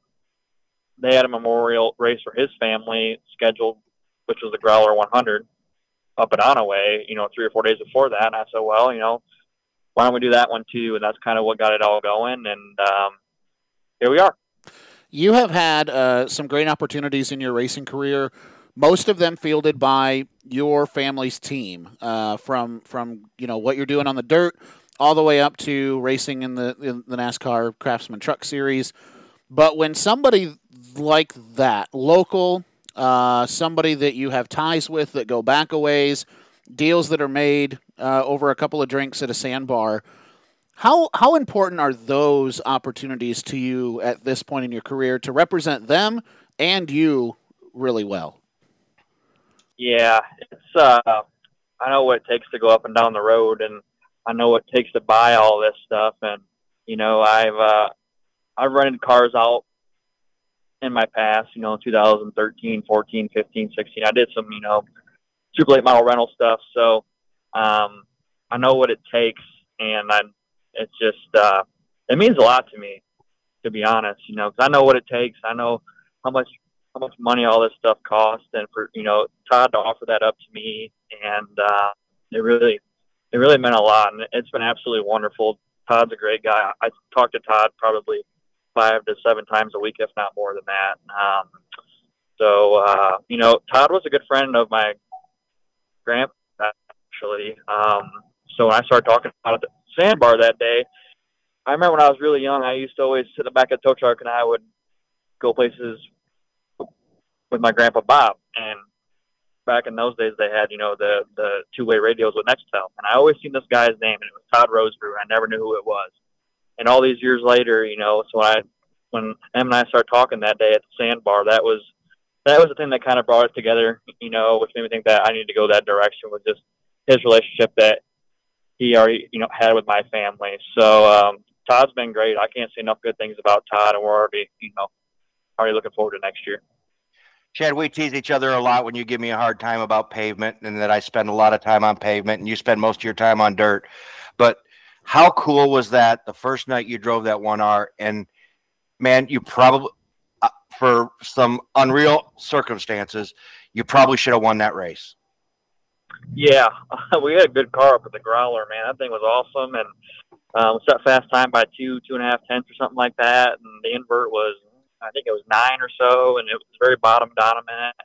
they had a memorial race for his family scheduled, which was the Growler 100 up at Onaway, you know, three or four days before that. And I said, well, you know, why don't we do that one too? And that's kind of what got it all going. And um, here we are. You have had uh, some great opportunities in your racing career. Most of them fielded by your family's team, uh, from from you know what you're doing on the dirt, all the way up to racing in the in the NASCAR Craftsman Truck Series. But when somebody like that, local, uh, somebody that you have ties with that go back a ways, deals that are made uh, over a couple of drinks at a sandbar, how how important are those opportunities to you at this point in your career to represent them and you really well? Yeah, it's uh, I know what it takes to go up and down the road, and I know what it takes to buy all this stuff. And you know, I've uh, I've rented cars out in my past. You know, 2013, 14, 15, 16. I did some you know super late model rental stuff, so um, I know what it takes, and I it's just uh, it means a lot to me, to be honest. You know, because I know what it takes. I know how much how much money all this stuff costs, and for you know Todd to offer that up to me, and uh, it really it really meant a lot, and it's been absolutely wonderful. Todd's a great guy. I talk to Todd probably five to seven times a week, if not more than that. Um, so uh, you know, Todd was a good friend of my grandpa actually. Um, so when I started talking about the sandbar that day, I remember when I was really young, I used to always sit in the back of the tow truck and I would go places with my grandpa Bob. And back in those days, they had, you know, the, the two-way radios with Nextel. And I always seen this guy's name, and it was Todd Rosebrew. I never knew who it was. And all these years later, you know, so I, when Em and I started talking that day at the sandbar, that was, that was the thing that kind of brought it together, you know, which made me think that I need to go that direction with just his relationship that he already, you know, had with my family. So um, Todd's been great. I can't say enough good things about Todd, and we're already, you know, already looking forward to next year. Chad, we tease each other a lot when you give me a hard time about pavement and that I spend a lot of time on pavement and you spend most of your time on dirt. But how cool was that the first night you drove that 1R? And man, you probably, uh, for some unreal circumstances, you probably should have won that race. Yeah, we had a good car up at the Growler, man. That thing was awesome, and um, set fast time by two, two and a half tenths or something like that. And the invert was, I think it was nine or so, and it was very bottom dominant.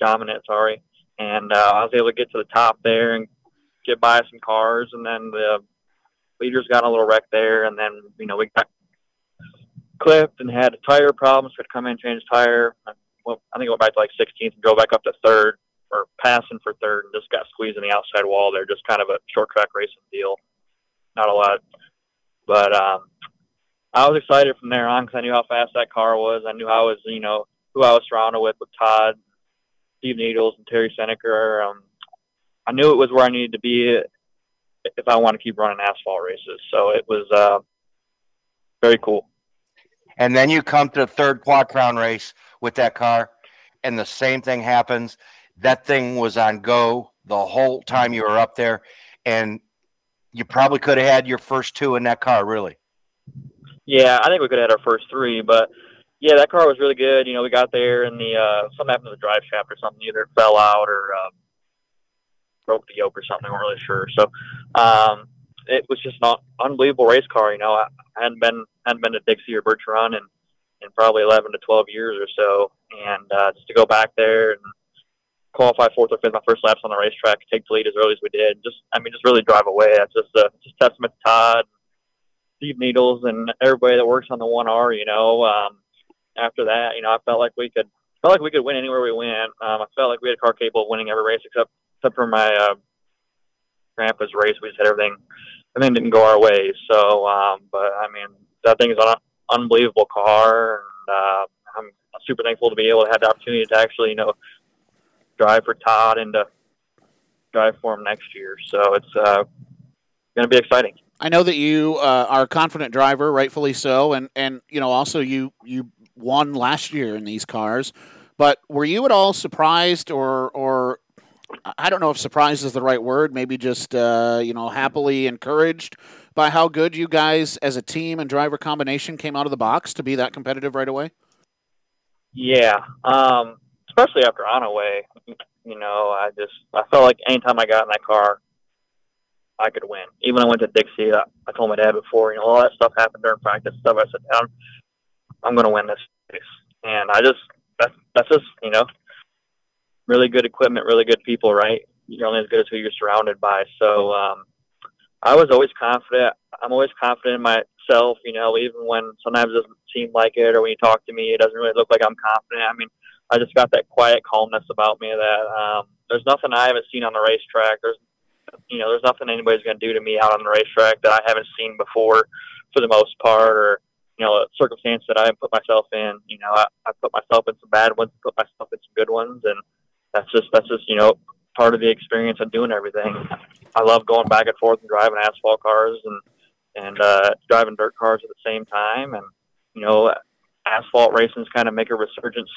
Dominant, sorry. And uh, I was able to get to the top there and get by some cars, and then the leaders got a little wreck there, and then you know we got clipped and had tire problems. We had to come in change tire. Well, I think it went back to like 16th and drove back up to third or passing for third and just got squeezed in the outside wall there. Just kind of a short track racing deal. Not a lot. But um, I was excited from there on because I knew how fast that car was. I knew I was, you know, who I was surrounded with, with Todd, Steve Needles, and Terry Seneca. Um, I knew it was where I needed to be if I want to keep running asphalt races. So it was uh, very cool. And then you come to the third quad crown race with that car, and the same thing happens. That thing was on go the whole time you were up there, and you probably could have had your first two in that car, really. Yeah, I think we could have had our first three, but yeah, that car was really good. You know, we got there and the uh, something happened to the drive shaft or something. Either it fell out or um, broke the yoke or something. I'm not really sure. So um, it was just an unbelievable race car. You know, I, hadn't been hadn't been to Dixie or Run in, in probably 11 to 12 years or so. And uh, just to go back there and qualify fourth or fifth my first laps on the racetrack, take the lead as early as we did, just, I mean, just really drive away. That's just a just testament to Todd, Steve Needles, and everybody that works on the 1R, you know. Um, after that, you know, I felt like we could felt like we could win anywhere we went. Um, I felt like we had a car capable of winning every race except except for my uh, grandpa's race. We just had everything everything didn't go our way. So, um, but I mean, that thing is an unbelievable car, and uh, I'm super thankful to be able to have the opportunity to actually, you know, drive for Todd and to drive for him next year. So it's uh, going to be exciting. I know that you uh, are a confident driver, rightfully so, and and you know also you you won last year in these cars. But were you at all surprised or or I don't know if surprise is the right word, maybe just uh, you know happily encouraged by how good you guys as a team and driver combination came out of the box to be that competitive right away? Yeah, um, especially after Onaway. You know, I just I felt like anytime I got in that car, I could win. Even when I went to Dixie, I, I told my dad before, you know, all that stuff happened during practice stuff. I said, I'm, I'm going to win this race, and I just that's that's just you know really good equipment, really good people, right? You're only as good as who you're surrounded by. So um, I was always confident. I'm always confident in myself, you know, even when sometimes it doesn't seem like it or when you talk to me, it doesn't really look like I'm confident. I mean, I just got that quiet calmness about me that um, there's nothing I haven't seen on the racetrack. There's, you know, there's nothing anybody's going to do to me out on the racetrack that I haven't seen before for the most part or, you know, a circumstance that I put myself in. You know, I, I put myself in some bad ones, put myself in some good ones. And, that's just that's just you know part of the experience of doing everything. I love going back and forth and driving asphalt cars and and uh, driving dirt cars at the same time. And you know, asphalt racing's kind of make a resurgence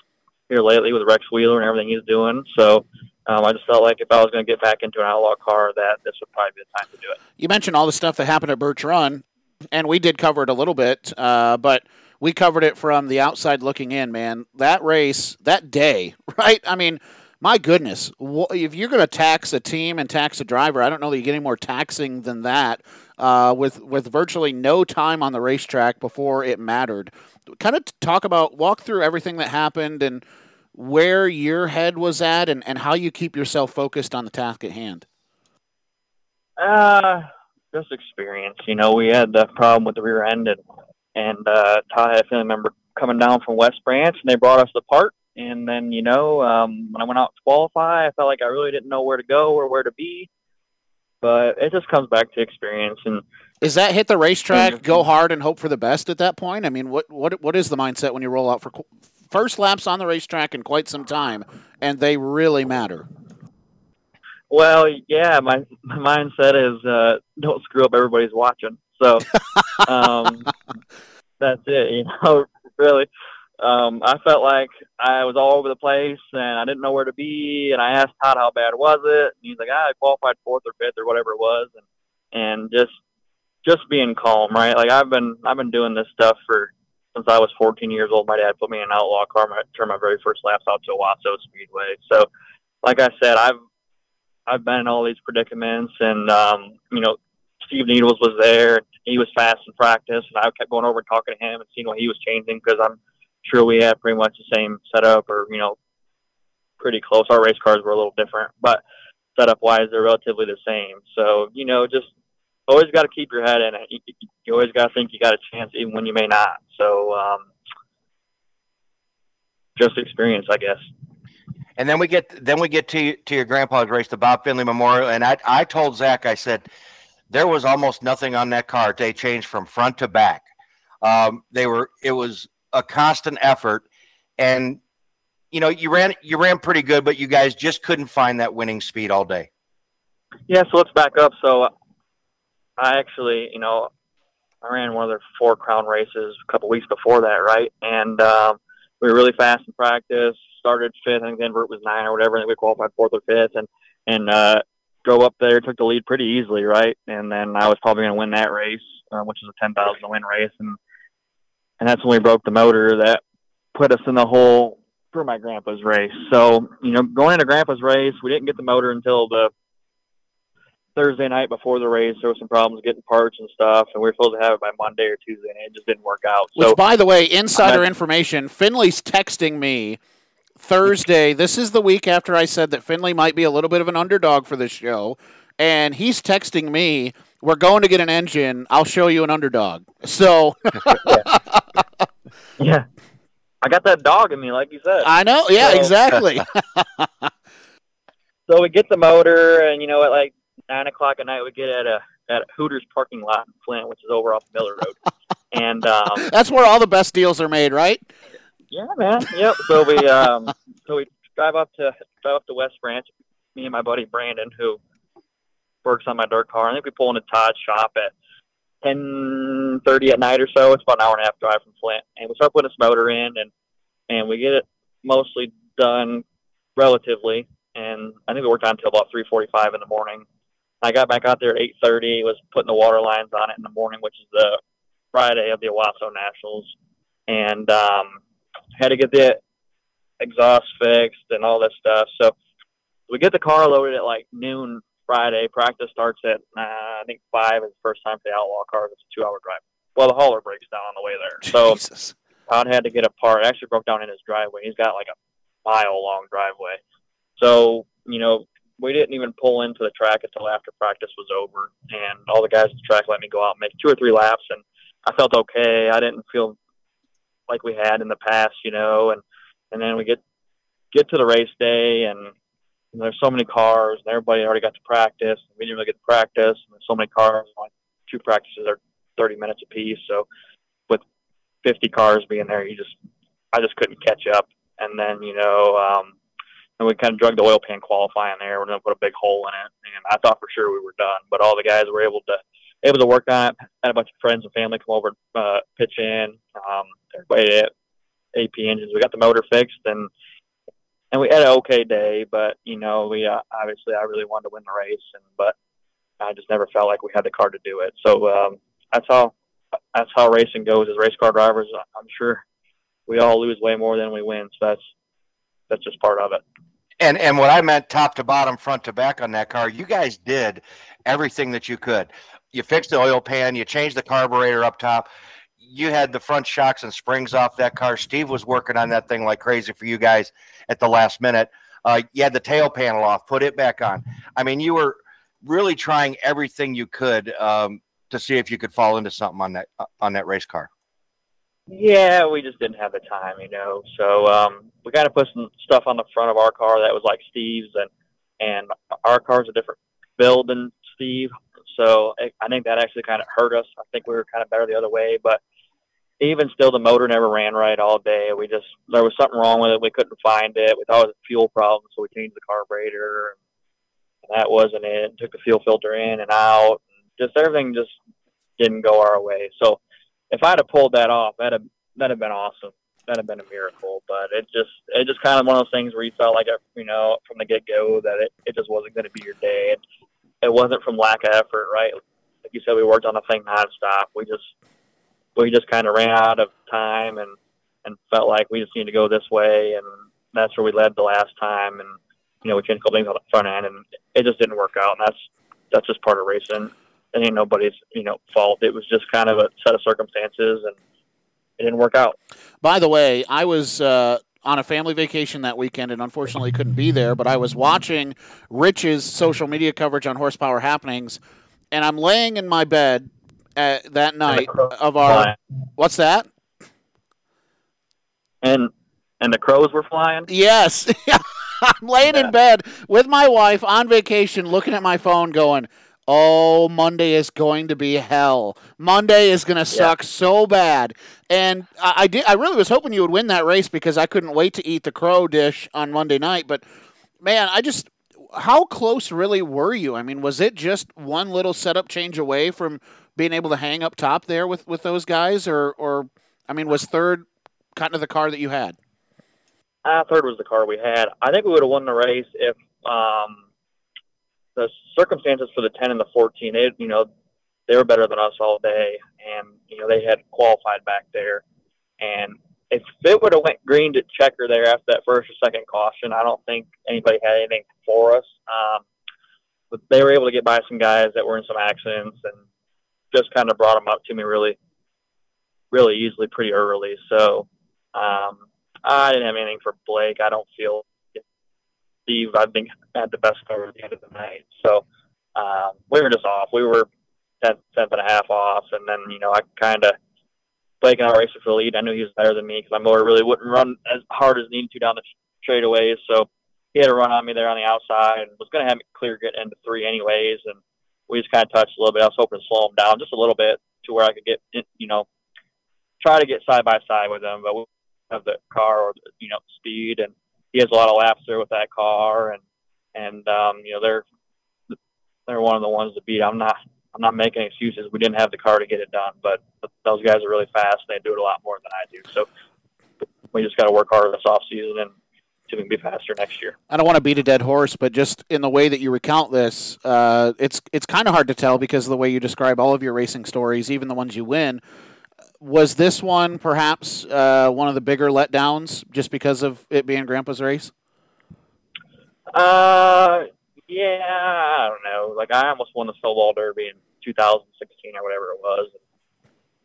here lately with Rex Wheeler and everything he's doing. So um, I just felt like if I was going to get back into an outlaw car, that this would probably be the time to do it. You mentioned all the stuff that happened at Birch Run, and we did cover it a little bit, uh, but we covered it from the outside looking in. Man, that race, that day, right? I mean my goodness, if you're going to tax a team and tax a driver, I don't know that you get any more taxing than that. Uh, with with virtually no time on the racetrack before it mattered, kind of talk about walk through everything that happened and where your head was at and, and how you keep yourself focused on the task at hand. Uh, just experience. You know, we had the problem with the rear end, and and uh, Todd had a family member coming down from West Branch, and they brought us the part and then, you know, um, when I went out to qualify, I felt like I really didn't know where to go or where to be. But it just comes back to experience. And is that hit the racetrack, go hard, and hope for the best at that point? I mean, what what what is the mindset when you roll out for first laps on the racetrack in quite some time, and they really matter? Well, yeah, my my mindset is uh, don't screw up. Everybody's watching, so um, that's it. You know, really um, I felt like I was all over the place and I didn't know where to be. And I asked Todd how bad was it, and he's like, ah, I qualified fourth or fifth or whatever it was, and and just just being calm, right? Like I've been I've been doing this stuff for since I was 14 years old. My dad put me in an outlaw car. I turned my very first laps out to Owosso Speedway. So, like I said, I've I've been in all these predicaments, and um, you know, Steve Needles was there. He was fast in practice, and I kept going over and talking to him and seeing what he was changing because I'm sure we had pretty much the same setup or, you know, pretty close. Our race cars were a little different, but setup wise, they're relatively the same. So, you know, just always got to keep your head in it. You, you always got to think you got a chance even when you may not. So, um, just experience, I guess. And then we get then we get to to your grandpa's race, the Bob Finley Memorial, and I I told Zach I said there was almost nothing on that car. They changed from front to back. Um, they were it was a constant effort, and you know you ran you ran pretty good, but you guys just couldn't find that winning speed all day. Yeah, so let's back up. So I actually, you know, I ran one of their four crown races a couple weeks before that, right? And um, we were really fast in practice. Started fifth, I think Denver was nine or whatever, and we qualified fourth or fifth, and and uh, drove up there, took the lead pretty easily, right? And then I was probably going to win that race, uh, which is a ten thousand win race, and and that's when we broke the motor that put us in the hole for my grandpa's race. So, you know, going into grandpa's race, we didn't get the motor until the Thursday night before the race, there was some problems getting parts and stuff, and we were supposed to have it by Monday or Tuesday, and it just didn't work out. Which, So by the way, insider information. Finley's texting me Thursday. This is the week after I said that Finley might be a little bit of an underdog for this show, and he's texting me. We're going to get an engine. I'll show you an underdog. So yeah, I got that dog in me, like you said. I know. Yeah, So- exactly. So we get the motor, and you know, at like nine o'clock at night, we get at a at Hooters parking lot in Flint, which is over off Miller Road. and um, That's where all the best deals are made, right? yeah, man, yep. So we um, so we drive up to drive up to West Branch. Me and my buddy Brandon, who works on my dirt car. I think we pull into Todd's shop at ten thirty at night or so. It's about an hour and a half drive from Flint, and we start putting this motor in, and and we get it mostly done relatively. And I think we worked on until about three forty-five in the morning. I got back out there at eight thirty. Was putting the water lines on it in the morning, which is the Friday of the Owosso Nationals, and um, had to get the exhaust fixed and all this stuff. So we get the car loaded at like noon Friday. Practice starts at uh, I think five. Is the first time for the Outlaw car. It's a two-hour drive. Well, the hauler breaks down on the way there, so Jesus. Todd had to get a part. It actually broke down in his driveway. He's got like a mile-long driveway. So you know, we didn't even pull into the track until after practice was over, and all the guys at the track let me go out and make two or three laps, and I felt okay. I didn't feel like we had in the past, you know, and and then we get get to the race day, and, there's so many cars, and everybody already got to practice. And we didn't really get to practice, and there's so many cars. Like two practices are 30 minutes apiece, so with 50 cars being there, you just I just couldn't catch up. And then you know, um, and we kind of drug the oil pan qualifying there. We're gonna put a big hole in it, and I thought for sure we were done, but all the guys were able to able to work on it. Had a bunch of friends and family come over, uh, pitch in. Um, everybody at AP Engines, we got the motor fixed, and and we had an okay day. But you know, we uh, obviously I really wanted to win the race, and but I just never felt like we had the car to do it. So um, that's how that's how racing goes as race car drivers. I'm sure we all lose way more than we win, so that's that's just part of it. And and what I meant top to bottom, front to back on that car, you guys did everything that you could. You fixed the oil pan, you changed the carburetor up top. You had the front shocks and springs off that car. Steve was working on that thing like crazy for you guys at the last minute. Uh, you had the tail panel off, put it back on. I mean, you were really trying everything you could um, to see if you could fall into something on that uh, on that race car. Yeah, we just didn't have the time, you know. So um, we got to put some stuff on the front of our car that was like Steve's, and and our car's a different build than Steve. So I I think that actually kind of hurt us. I think we were kind of better the other way, but even still, the motor never ran right all day. We just there was something wrong with it. We couldn't find it. We thought it was a fuel problem, so we changed the carburetor, and that wasn't it. Took the fuel filter in and out. Just everything just didn't go our way. So if I'd have pulled that off, that'd have that'd have been awesome. That'd have been a miracle. But it just it just kind of one of those things where you felt like you know from the get go that it, it just wasn't going to be your day. It, it wasn't from lack of effort, right? Like you said, we worked on the thing nonstop. We just we just kind of ran out of time and and felt like we just need to go this way, and that's where we led the last time. And you know we changed a couple things on the front end, and it just didn't work out. And that's that's just part of racing. It ain't nobody's you know fault. It was just kind of a set of circumstances, and it didn't work out. By the way, I was uh, on a family vacation that weekend and unfortunately couldn't be there, but I was watching Rich's social media coverage on Horsepower Happenings, and I'm laying in my bed uh, that night of our. What's that? And and the crows were flying. Yes. I'm laying in bed with my wife on vacation looking at my phone going, Oh, Monday is going to be hell. Monday is going to suck so bad. And I, I did. I really was hoping you would win that race because I couldn't wait to eat the crow dish on Monday night. But man, I just how close really were you? I mean, was it just one little setup change away from being able to hang up top there with with those guys, or or I mean, was third kind of the car that you had? Uh, third was the car we had. I think we would have won the race if um, the circumstances for the 10 and the 14, they, you know, they were better than us all day, and you know they had qualified back there. And if it would have went green to checker there after that first or second caution, I don't think anybody had anything for us. Um, but they were able to get by some guys that were in some accidents and just kind of brought them up to me really, really easily, pretty early. So um, I didn't have anything for Blake. I don't feel Steve. I think had the best cover at the end of the night. So um, we were just off. We were tenth, tenth and a half off, and then you know I kind of Blake and I raced for the lead. I knew he was better than me because my motor really wouldn't run as hard as needed to down the straightaways. So he had a run on me there on the outside and was going to have me clear get into three anyways. And we just kind of touched a little bit. I was hoping to slow him down just a little bit to where I could get, you know, try to get side by side with him. But we have the car or, you know, speed. And he has a lot of laps there with that car. And, and, um, you know, they're, they're one of the ones to beat. I'm not, I'm not making excuses. We didn't have the car to get it done, but those guys are really fast. They do it a lot more than I do. So we just got to work harder this off season and to be faster next year. I don't want to beat a dead horse, but just in the way that you recount this, uh, it's it's kind of hard to tell because of the way you describe all of your racing stories, even the ones you win. Was this one perhaps uh, one of the bigger letdowns just because of it being Grandpa's race? Uh, yeah, I don't know. Like I almost won the Snowball Derby in 2016 or whatever it was,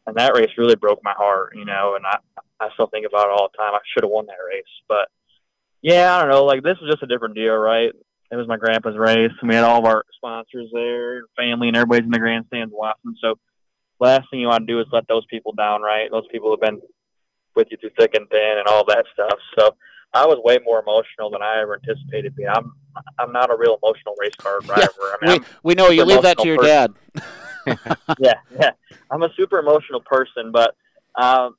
and that race really broke my heart, you know. And I I still think about it all the time. I should have won that race, but yeah, I don't know. Like this was just a different deal, right? It was my grandpa's race, and we had all of our sponsors there, family, and everybody's in the grandstands watching. So, last thing you want to do is let those people down, right? Those people have been with you through thick and thin, and all that stuff. So, I was way more emotional than I ever anticipated being. I'm I'm not a real emotional race car driver. Yeah, I mean, we, we know you leave that to your person. dad. yeah, yeah. I'm a super emotional person, but um,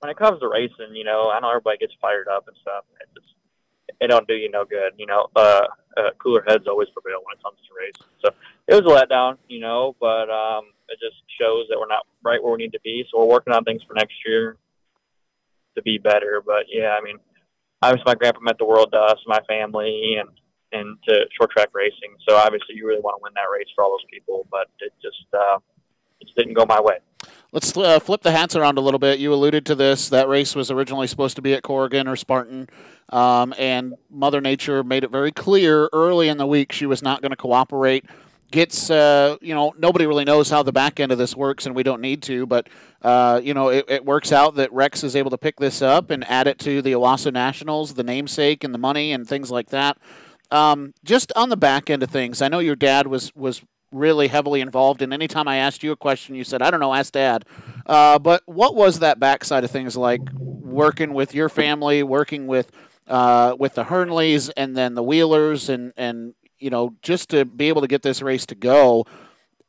when it comes to racing, you know, I know everybody gets fired up and stuff. It just it don't do you no good. You know, uh, uh, cooler heads always prevail when it comes to racing. So it was a letdown, you know, but um, it just shows that we're not right where we need to be. So we're working on things for next year to be better. But yeah, I mean, obviously my grandpa meant the world to us, my family, and and to short track racing. So obviously you really want to win that race for all those people, but it just uh, it just didn't go my way. Let's uh, flip the hats around a little bit. You alluded to this. That race was originally supposed to be at Corrigan or Spartan, um, and Mother Nature made it very clear early in the week she was not going to cooperate. Gets, uh, you know, nobody really knows how the back end of this works, and we don't need to, but, uh, you know, it, it, works out that Rex is able to pick this up and add it to the Owosso Nationals, the namesake and the money and things like that. Um, just on the back end of things, I know your dad was was really heavily involved. And anytime I asked you a question, you said, I don't know, ask dad. Uh, but what was that backside of things like working with your family, working with uh, with the Hernleys and then the Wheelers and, and, you know, just to be able to get this race to go.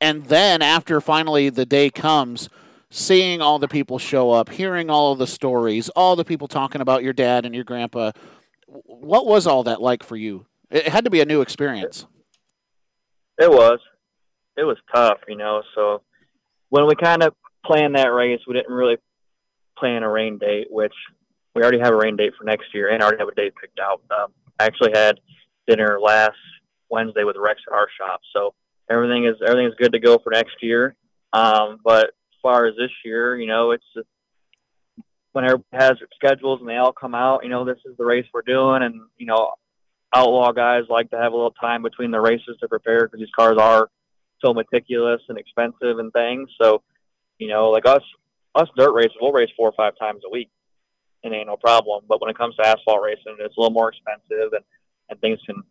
And then after finally the day comes, seeing all the people show up, hearing all of the stories, all the people talking about your dad and your grandpa, what was all that like for you? It had to be a new experience. It was it was tough, you know. So when we kind of planned that race, we didn't really plan a rain date, which we already have a rain date for next year and already have a date picked out. Um, I actually had dinner last Wednesday with Rex at our shop, so everything is everything is good to go for next year. Um, but as far as this year, you know, it's just, when everybody has schedules and they all come out, you know, this is the race we're doing, and you know, outlaw guys like to have a little time between the races to prepare because these cars are so meticulous and expensive and things. So, you know, like us, us dirt races, we'll race four or five times a week, and ain't no problem. But when it comes to asphalt racing, it's a little more expensive, and and things can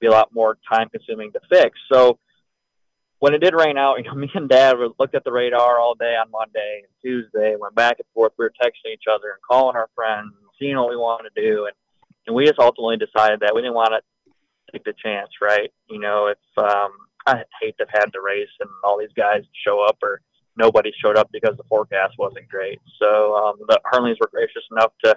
be a lot more time consuming to fix. So when it did rain out, you know, me and Dad looked at the radar all day on Monday and Tuesday, went back and forth. We were texting each other and calling our friends, seeing what we wanted to do, and and we just ultimately decided that we didn't want to take the chance, right? You know, if um, I hate to have had the race and all these guys show up or nobody showed up because the forecast wasn't great. So um, the Hernleys were gracious enough to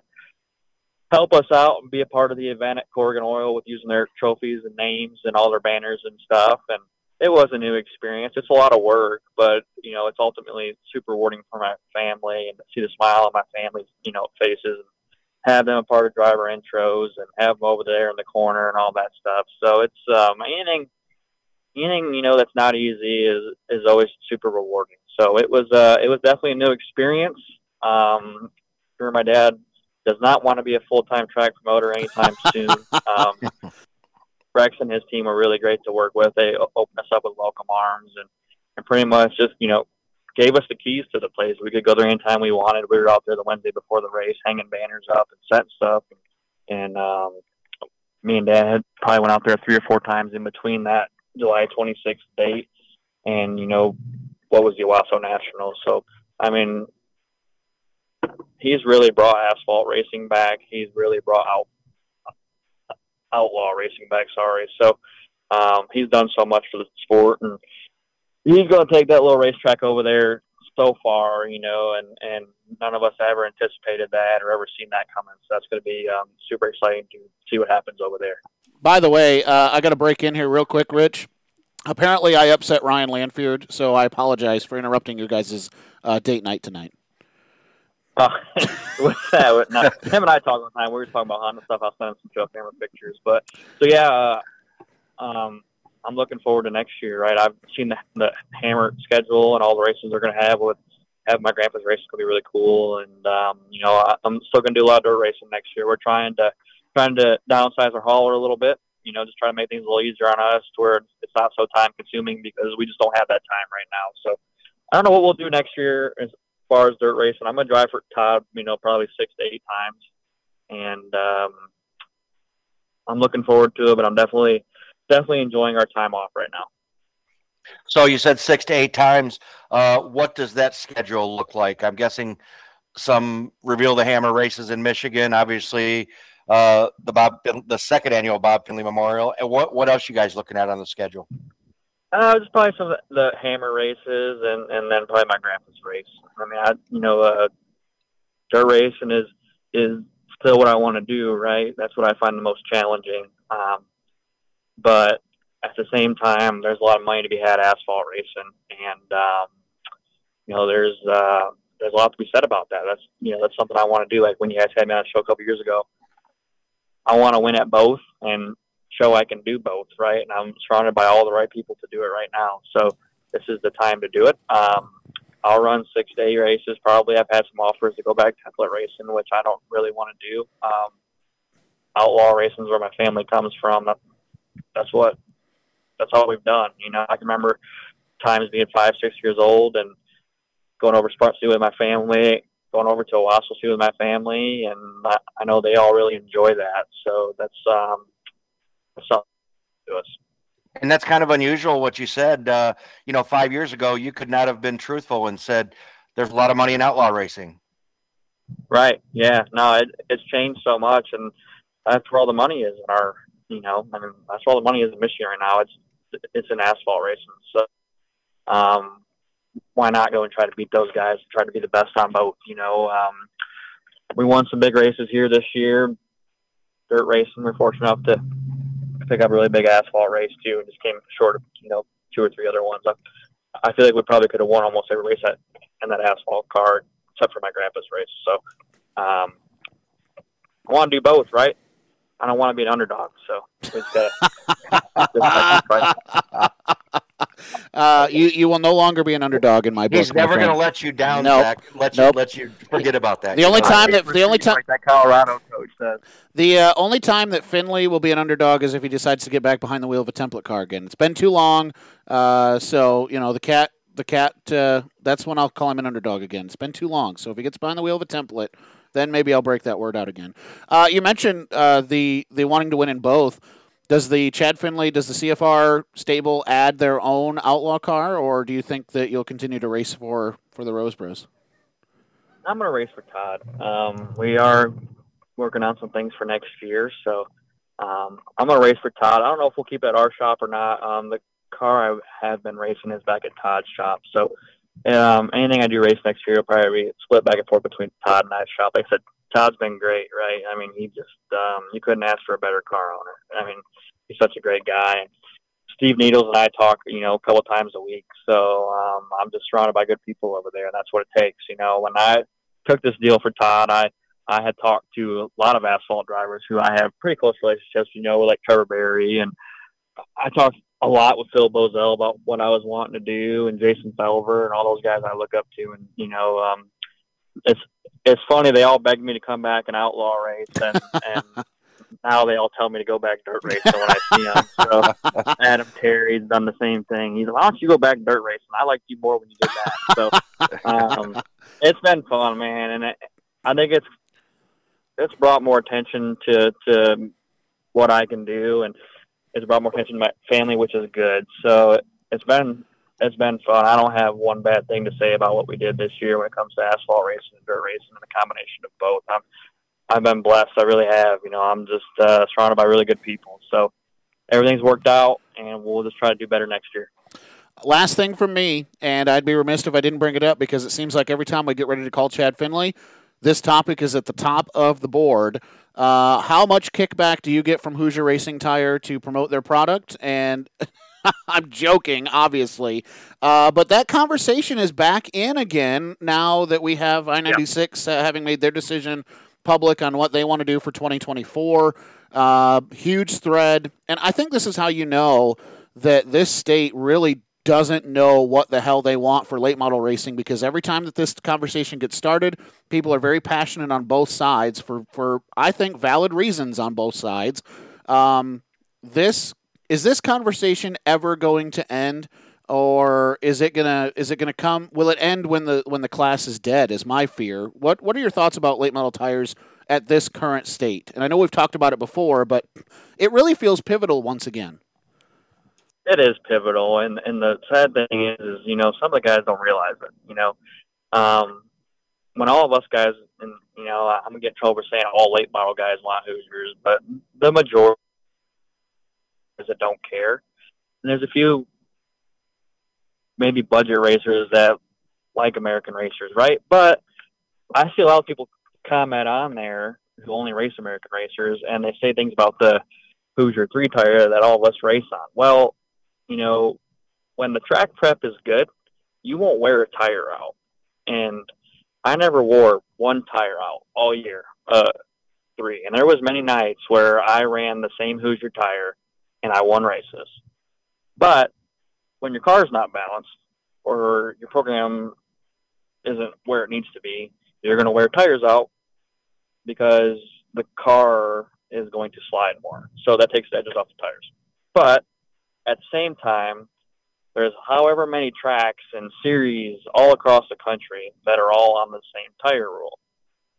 help us out and be a part of the event at Corrigan Oil with using their trophies and names and all their banners and stuff. And it was a new experience. It's a lot of work, but you know, it's ultimately super rewarding for my family and to see the smile on my family's, you know, faces and have them a part of driver intros and have them over there in the corner and all that stuff. So it's um anything anything you know that's not easy is is always super rewarding. So it was uh, it was definitely a new experience. Um, sure, my dad does not want to be a full time track promoter anytime soon. Um, Rex and his team were really great to work with. They opened us up with welcome arms and, and pretty much just, you know, gave us the keys to the place. We could go there anytime we wanted. We were out there the Wednesday before the race, hanging banners up and setting stuff. And, and um, me and Dad probably went out there three or four times in between that July 26th date and, you know, what was the Owosso National. So, I mean, he's really brought asphalt racing back. He's really brought out outlaw racing back. Sorry. So um, he's done so much for the sport, and he's going to take that little racetrack over there so far, you know, and and none of us ever anticipated that or ever seen that coming. So that's going to be um, super exciting to see what happens over there. By the way, uh, I got to break in here real quick, Rich. Apparently, I upset Ryan Lanfeard, so I apologize for interrupting your guys' uh, date night tonight. Uh, with that, no, him and I talk all the time. We were talking about Honda stuff. I'll send him some trail camera pictures. But so yeah, uh, um, I'm looking forward to next year. Right, I've seen the, the Hammer schedule and all the races they're going to have with have my grandpa's race. It's going to be really cool. And um, you know, I, I'm still going to do a lot of dirt racing next year. We're trying to trying to downsize our hauler a little bit. You know, just trying to make things a little easier on us to where it's not so time consuming because we just don't have that time right now. So I don't know what we'll do next year as far as dirt racing. I'm gonna drive for Todd, you know, probably six to eight times, and um, I'm looking forward to it. But I'm definitely definitely enjoying our time off right now. So you said six to eight times. Uh, what does that schedule look like? I'm guessing some reveal the hammer races in Michigan, obviously uh, the Bob the second annual Bob Finley Memorial. And what what else you guys looking at on the schedule? Uh, just probably some of the hammer races, and and then probably my grandpa's race. I mean, I you know, uh, dirt racing is is still what I want to do. Right, that's what I find the most challenging. Um, but at the same time, there's a lot of money to be had asphalt racing, and um, you know, there's uh, there's a lot to be said about that. That's you know, that's something I want to do. Like when you guys had me on the show a couple years ago, I want to win at both and show I can do both, right? And I'm surrounded by all the right people to do it right now. So this is the time to do it. Um, I'll run six day races. Probably I've had some offers to go back template racing, which I don't really want to do. Um, outlaw racing is where my family comes from. That, that's what, that's all we've done. You know, I can remember times being five, six years old and going over Spartan with my family, going over to Owosso with my family, and I, I know they all really enjoy that. So that's um, something to us. And that's kind of unusual what you said. Uh, you know, five years ago, you could not have been truthful and said there's a lot of money in outlaw racing. Right. Yeah. No, it, it's changed so much, and that's where all the money is in our. You know, I mean, that's where all the money is in Michigan right now. It's it's in asphalt racing. So, um, why not go and try to beat those guys? and Try to be the best on both. You know, um, we won some big races here this year. Dirt racing. We're fortunate enough to pick up a really big asphalt race too, and just came short of you know two or three other ones. I, I feel like we probably could have won almost every race that in that asphalt car, except for my grandpa's race. So um, I want to do both, right? I don't want to be an underdog, so we just gotta. Uh, you you will no longer be an underdog in my book. He's never going to let you down, nope. Zach. Let nope. you let you forget about that. The only time that the only time like that Colorado coach says. The uh, only time that Finley will be an underdog is if he decides to get back behind the wheel of a template car again. It's been too long, uh, so you know the cat. The cat. Uh, that's when I'll call him an underdog again. It's been too long. So if he gets behind the wheel of a template, then maybe I'll break that word out again. Uh, you mentioned uh, the the wanting to win in both. Does the Chad Finley, does the CFR stable add their own outlaw car, or do you think that you'll continue to race for for the Rose Bros? I'm gonna race for Todd. Um, we are working on some things for next year, so um, I'm gonna race for Todd. I don't know if we'll keep it at our shop or not. Um, the car I have been racing is back at Todd's shop, so um, anything I do race next year will probably be split back and forth between Todd and I's shop. Like I said, Todd's been great, right? I mean, he just um, you couldn't ask for a better car owner. I mean, he's such a great guy. Steve Needles and I talk, you know, a couple times a week. So um, I'm just surrounded by good people over there, and that's what it takes. You know, when I took this deal for Todd, I I had talked to a lot of asphalt drivers who I have pretty close relationships. You know, with like Trevor Berry, and I talked a lot with Phil Bozell about what I was wanting to do, and Jason Felver, and all those guys I look up to. And you know, um, it's it's funny they all begged me to come back and outlaw race, and, and now they all tell me to go back dirt racing when I see them. So Adam Terry's done the same thing. He's like, why don't you go back dirt racing? I like you more when you did that. So um, it's been fun, man, and it, I think it's it's brought more attention to to what I can do, and it's brought more attention to my family, which is good. So it's been it's been fun. I don't have one bad thing to say about what we did this year when it comes to asphalt racing and dirt racing and a combination of both. I'm I've been blessed. I really have. You know, I'm just uh, surrounded by really good people. So everything's worked out, and we'll just try to do better next year. Last thing from me, and I'd be remiss if I didn't bring it up because it seems like every time we get ready to call Chad Finley, this topic is at the top of the board. Uh, how much kickback do you get from Hoosier Racing Tire to promote their product? And I'm joking, obviously. Uh, but that conversation is back in again now that we have I 96 uh, having made their decision public on what they want to do for 2024. Uh, huge thread. And I think this is how you know that this state really doesn't know what the hell they want for late model racing because every time that this conversation gets started, people are very passionate on both sides for, for I think, valid reasons on both sides. Um, this is this conversation ever going to end? or is it gonna is it gonna come? Will it end when the when the class is dead? Is my fear. What what are your thoughts about late model tires at this current state? And I know we've talked about it before, but it really feels pivotal once again. It is pivotal, and and the sad thing is, is you know some of the guys don't realize it. You know, um, when all of us guys, and you know, I'm gonna get in trouble for saying all late model guys want Hoosiers, but the majority that don't care. And there's a few maybe budget racers that like American racers, right? But I see a lot of people comment on there who only race American racers, and they say things about the Hoosier three tire that all of us race on. Well, you know, when the track prep is good, you won't wear a tire out, and I never wore one tire out all year, uh, three, and there was many nights where I ran the same Hoosier tire and I won races. But when your car is not balanced or your program isn't where it needs to be, you're going to wear tires out because the car is going to slide more. So that takes the edges off the tires. But at the same time, there's however many tracks and series all across the country that are all on the same tire rule.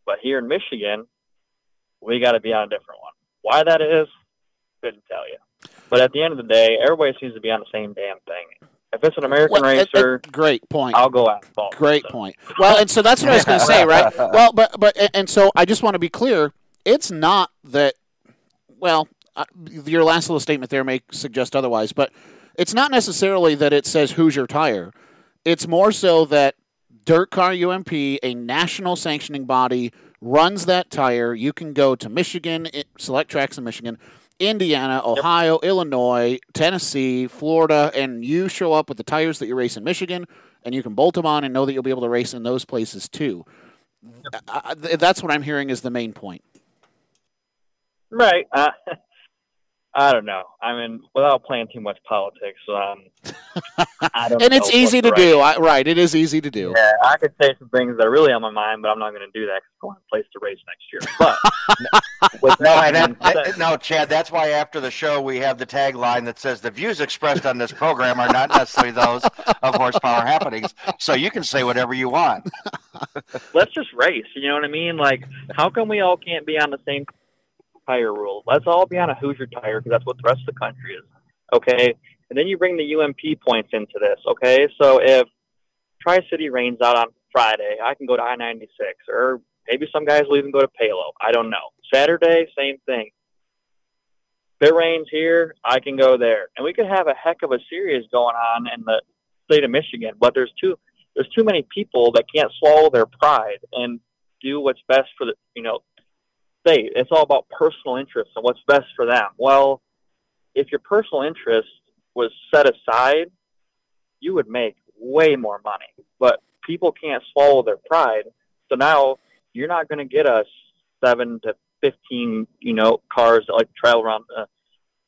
But here in Michigan, we got to be on a different one. Why that is, couldn't tell you. But at the end of the day, everybody seems to be on the same damn thing. If it's an American well, racer, it, it, great point. I'll go asphalt. Great so. point. Well, and so that's what I was going to say, right? Well, but but and so I just want to be clear. It's not that. Well, uh, your last little statement there may suggest otherwise, but it's not necessarily that it says Hoosier Tire. It's more so that Dirt Car UMP, a national sanctioning body, runs that tire. You can go to Michigan, select tracks in Michigan Indiana, Ohio, yep. Illinois, Tennessee, Florida, and you show up with the tires that you race in Michigan, and you can bolt them on and know that you'll be able to race in those places too. Yep. I, that's what I'm hearing is the main point. Right. Uh, I don't know. I mean, without playing too much politics, um, I don't. and it's easy to right. do. I, right. It is easy to do. Yeah, I could say some things that are really on my mind, but I'm not going to do that because I want a place to race next year. But with no, and that, no, Chad. That's why after the show we have the tagline that says the views expressed on this program are not necessarily those of Horsepower Happenings. So you can say whatever you want. Let's just race. You know what I mean? Like, how come we all can't be on the same tire rule. Let's all be on a Hoosier tire because that's what the rest of the country is. Okay. And then you bring the UMP points into this. Okay. So if Tri City rains out on Friday, I can go to I 96, or maybe some guys will even go to Palo. I don't know. Saturday, same thing. If it rains here, I can go there. And we could have a heck of a series going on in the state of Michigan, but there's too there's too many people that can't swallow their pride and do what's best for the you know state. It's all about personal interests and what's best for them. Well, if your personal interest was set aside, you would make way more money. But people can't swallow their pride. So now you're not going to get us seven to 15, you know, cars that like travel around the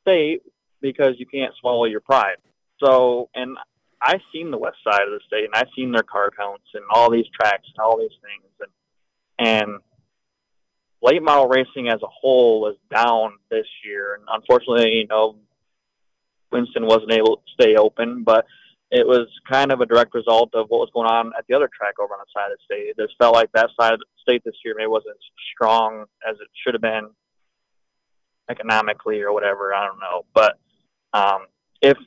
state because you can't swallow your pride. So, and I've seen the west side of the state and I've seen their car counts and all these tracks and all these things. And, and late model racing as a whole was down this year, and unfortunately, you know, Winston wasn't able to stay open, but it was kind of a direct result of what was going on at the other track over on the side of the state. It just felt like that side of the state this year maybe wasn't as strong as it should have been economically or whatever. I don't know, but um, if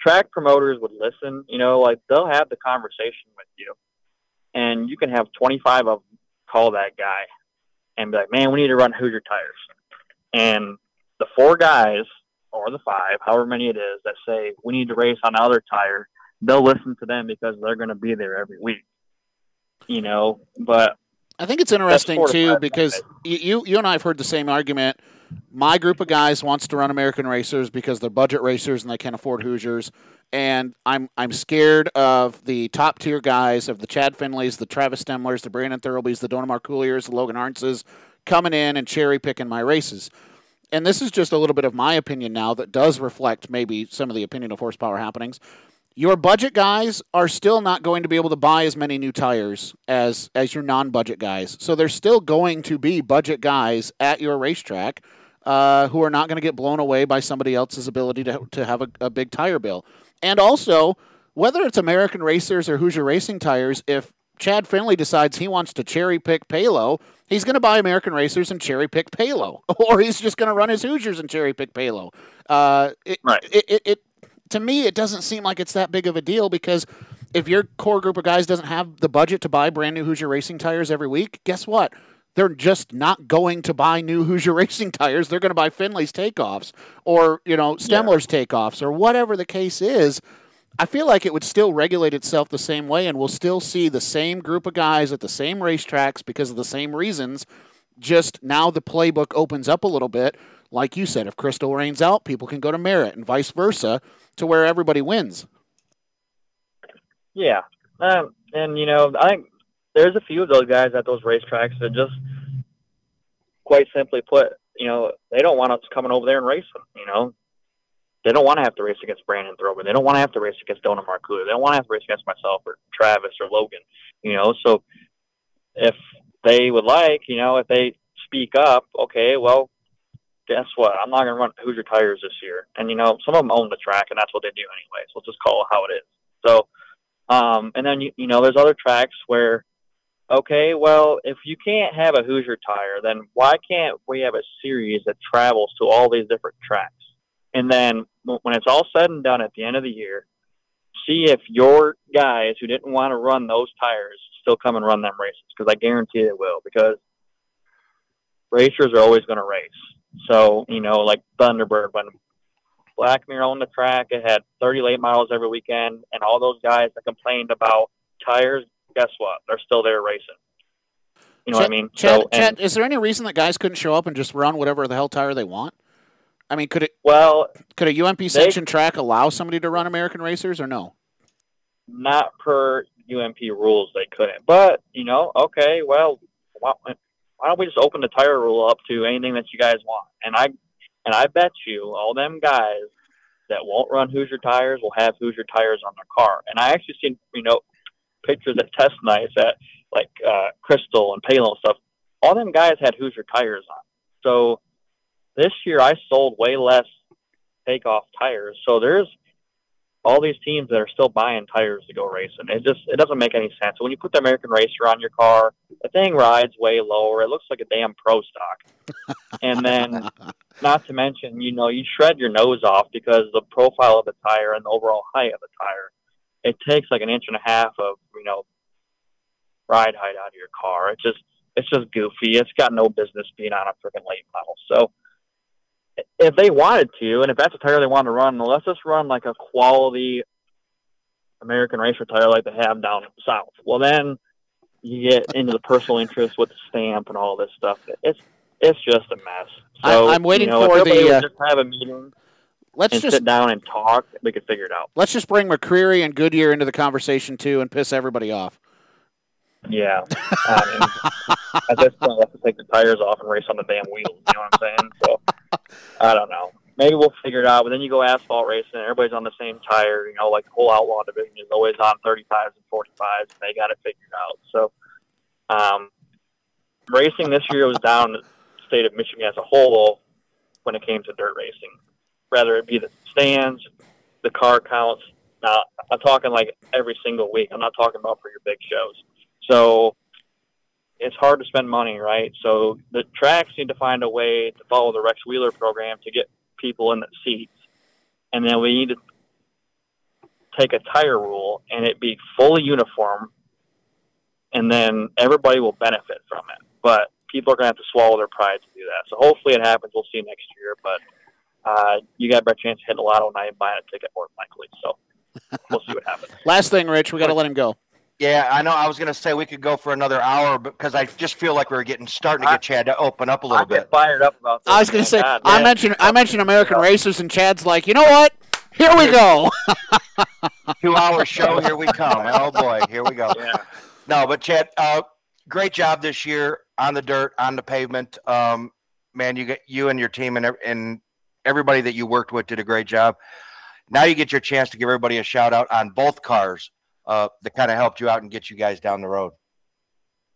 track promoters would listen, you know, like they'll have the conversation with you, and you can have 25 of them call that guy and be like, "Man, we need to run Hoosier tires," and the four guys or the five, however many it is, that say we need to race on other tire, they'll listen to them because they're going to be there every week. You know, but I think it's interesting too because you you and I have heard the same argument. My group of guys wants to run American racers because they're budget racers and they can't afford Hoosiers. And I'm I'm scared of the top tier guys of the Chad Finleys, the Travis Stemlers, the Brandon Thurlbys, the Donamar Cooliers, the Logan Harnses coming in and cherry picking my races and this is just a little bit of my opinion now that does reflect maybe some of the opinion of horsepower happenings. Your budget guys are still not going to be able to buy as many new tires as as your non-budget guys. So there's still going to be budget guys at your racetrack uh, who are not going to get blown away by somebody else's ability to to have a, a big tire bill. And also, whether it's American Racers or Hoosier Racing tires, if Chad Finley decides he wants to cherry pick Palo, he's going to buy American Racers and cherry pick Palo, or he's just going to run his Hoosiers and cherry pick Palo. Uh, it, right. It, it, it, to me, it doesn't seem like it's that big of a deal because if your core group of guys doesn't have the budget to buy brand new Hoosier Racing tires every week, guess what? They're just not going to buy new Hoosier Racing tires. They're going to buy Finley's takeoffs or you know Stemler's yeah. takeoffs or whatever the case is. I feel like it would still regulate itself the same way, and we'll still see the same group of guys at the same racetracks because of the same reasons. Just now the playbook opens up a little bit. Like you said, if Crystal rains out, people can go to Merritt and vice versa to where everybody wins. Yeah. Um, and, you know, I think there's a few of those guys at those racetracks that just quite simply put, you know, they don't want us coming over there and racing. You know, they don't want to have to race against Brandon Thrower. They don't want to have to race against Donut Marcuda. They don't want to have to race against myself or Travis or Logan. You know, so if they would like, you know, if they speak up, okay, well, guess what? I'm not going to run Hoosier tires this year. And you know, some of them own the track, and that's what they do anyway. So let's just call it how it is. So, um, and then you, you know, there's other tracks where, okay, well, if you can't have a Hoosier tire, then why can't we have a series that travels to all these different tracks? And then when it's all said and done at the end of the year, see if your guys who didn't want to run those tires still come and run them races because I guarantee they will because racers are always going to race. So, you know, like Thunderbird, when Mirror on the track, it had 30 late models every weekend, and all those guys that complained about tires, guess what? They're still there racing. You know Chet, what I mean? Chad, so, Chad, is there any reason that guys couldn't show up and just run whatever the hell tire they want? I mean, could it? Well, could a UMP sanctioned track allow somebody to run American racers or no? Not per UMP rules, they couldn't. But you know, okay, well, why, why don't we just open the tire rule up to anything that you guys want? And I, and I bet you, all them guys that won't run Hoosier tires will have Hoosier tires on their car. And I actually seen, you know, pictures at test nights at like uh, Crystal and Palo and stuff. All them guys had Hoosier tires on. So this year I sold way less takeoff tires. So there's all these teams that are still buying tires to go racing. It just it doesn't make any sense. When you put the American Racer on your car, the thing rides way lower. It looks like a damn pro stock. and then not to mention, you know, you shred your nose off because the profile of the tire and the overall height of the tire, it takes like an inch and a half of, you know, ride height out of your car. It's just it's just goofy. It's got no business being on a freaking late model. So if they wanted to, and if that's a tire they want to run, let's just run like a quality American racer tire like they have down south. Well, then you get into the personal interest with the stamp and all this stuff. It's it's just a mess. So, I'm waiting you know, for the uh, just have a meeting. Let's just sit down and talk. We could figure it out. Let's just bring McCreary and Goodyear into the conversation too, and piss everybody off. Yeah. Um, at this point, let's take the tires off and race on the damn wheels. You know what I'm saying? So I don't know. Maybe we'll figure it out. But then you go asphalt racing, and everybody's on the same tire. You know, like the whole outlaw division is always on 35s and 45s, and they got it figured out. So, um, racing this year was down the state of Michigan as a whole when it came to dirt racing. Rather it be the stands, the car counts. Now I'm talking like every single week. I'm not talking about for your big shows. So it's hard to spend money, right? So the tracks need to find a way to follow the Rex Wheeler program to get people in the seats, and then we need to take a tire rule and it be fully uniform, and then everybody will benefit from it. But people are going to have to swallow their pride to do that. So hopefully it happens. We'll see next year, but uh, you got a better chance of hitting a lotto night and buying a ticket more likely. So we'll see what happens. Last thing, Rich, we got to let him go. Yeah, I know. I was going to say we could go for another hour because I just feel like we are getting starting to get Chad to open up a little I bit. fired up about this. I was going to say, God, I man. mentioned I mentioned American racers, and Chad's like, you know what? Here we go. Two hour show. Here we come. Oh boy, here we go. Yeah. No, but Chad, uh, great job this year on the dirt, on the pavement. Um, man, you get you and your team and and everybody that you worked with did a great job. Now you get your chance to give everybody a shout out on both cars uh, that kind of helped you out and get you guys down the road.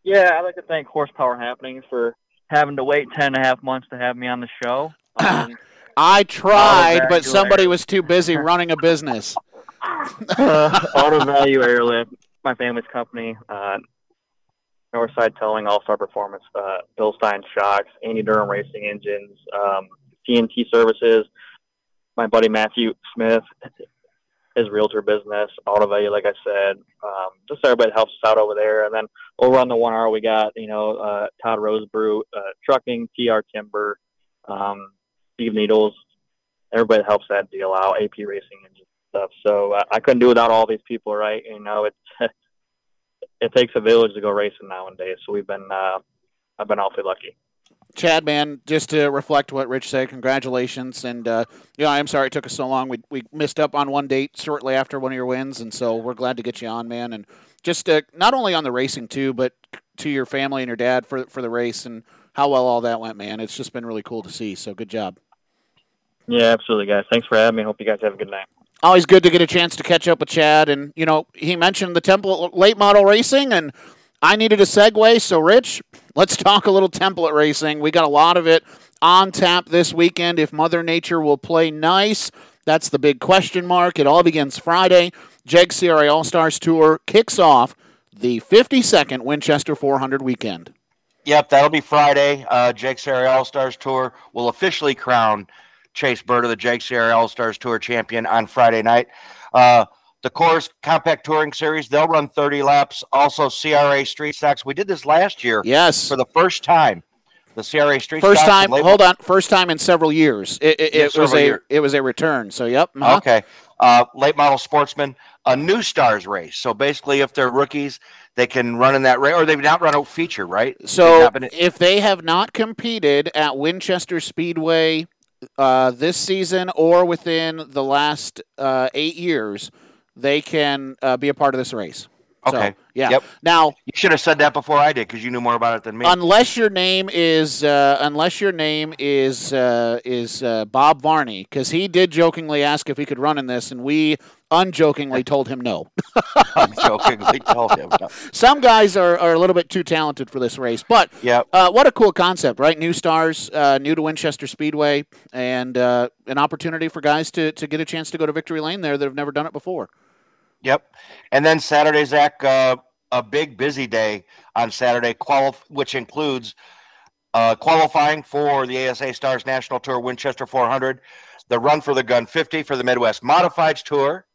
Yeah, I'd like to thank Horsepower Happenings for having to wait 10 and a half months to have me on the show. Um, I tried, but somebody was too busy running a business. uh, Auto Value Airlift, my family's company, uh, Northside Towing, All Star Performance, uh, Bilstein Shocks, Andy Durham Racing Engines, um, TNT Services, my buddy Matthew Smith, his realtor business, Auto Value, like I said, um, just everybody helps us out over there. And then over on the one hour, we got, you know, uh, Todd Rosebrew, uh, Trucking, TR Timber, um, Steve Needles, everybody helps that deal out, AP Racing and stuff. So uh, I couldn't do without all these people, right? You know, it's it takes a village to go racing nowadays. So we've been uh, I've been awfully lucky. Chad, man, just to reflect what Rich said, congratulations. And, uh, you know, I'm sorry it took us so long. We, we missed up on one date shortly after one of your wins. And so we're glad to get you on, man. And just uh, not only on the racing, too, but to your family and your dad for, for the race and how well all that went, man. It's just been really cool to see. So good job. Yeah, absolutely, guys. Thanks for having me. Hope you guys have a good night. always good to get a chance to catch up with Chad. And, you know, he mentioned the template late model racing, and I needed a segue. So, Rich, let's talk a little template racing. We got a lot of it on tap this weekend. If Mother Nature will play nice, that's the big question mark. It all begins Friday. Jeg CRA All Stars Tour kicks off the 52nd Winchester 400 weekend. Yep, that'll be Friday. Uh, JEGS CRA All Stars Tour will officially crown Chase Bird of the JEGS CRA All Stars Tour champion on Friday night. Uh, the Course Compact Touring Series, they'll run 30 laps. Also, CRA Street Stocks. We did this last year Yes. for the first time. The CRA Street First Stocks time, hold on, first time in several years. It, it, it was a years. it was a return. So, yep. uh-huh. Okay. Uh, late model sportsman, a new stars race. So basically, if they're rookies, they can run in that race, or they've not run a feature, right? So been- if they have not competed at Winchester Speedway uh, this season or within the last uh, eight years, they can uh, be a part of this race. So, Okay. yeah. Yep. Now, you should have said that before I did because you knew more about it than me. unless your name is uh, unless your name is uh, is uh, Bob Varney, because he did jokingly ask if he could run in this, and we unjokingly told him no. I'm jokingly told him. No. Some guys are, are a little bit too talented for this race, but Yep. Uh, what a cool concept, right? New stars, uh, new to Winchester Speedway, and uh, an opportunity for guys to, to get a chance to go to Victory Lane there that have never done it before. Yep. And then Saturday, Zach, uh, a big busy day on Saturday, quali- which includes uh, qualifying for the ASA Stars National Tour Winchester 400, the Run for the Gun 50 for the Midwest Modifieds Tour.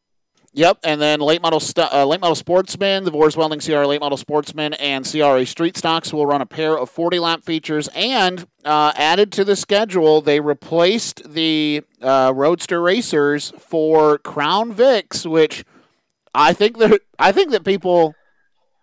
Yep, and then late model stu- uh, late model sportsman, the Vore's Welding CR late model sportsman, and CRA Street Stocks will run a pair of 40 lap features. And uh, added to the schedule, they replaced the uh, Roadster Racers for Crown Vics, which I think that I think that people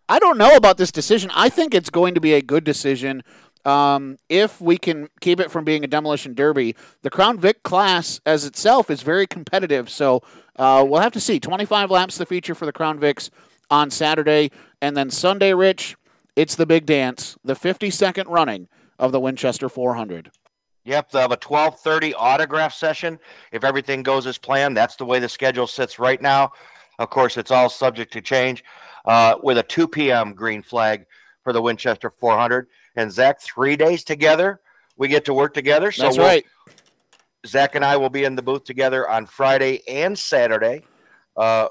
I don't know about this decision. I think it's going to be a good decision um, if we can keep it from being a demolition derby. The Crown Vic class as itself is very competitive, so uh, we'll have to see. 25 laps the feature for the Crown Vics on Saturday, and then Sunday, Rich, it's the big dance, the 52nd running of the Winchester 400. Yep, they'll have a 12:30 autograph session if everything goes as planned. That's the way the schedule sits right now. Of course, it's all subject to change. Uh, with a 2 p.m. green flag for the Winchester 400, and Zach, three days together we get to work together. So That's we'll- right. Zach and I will be in the booth together on Friday and Saturday, uh,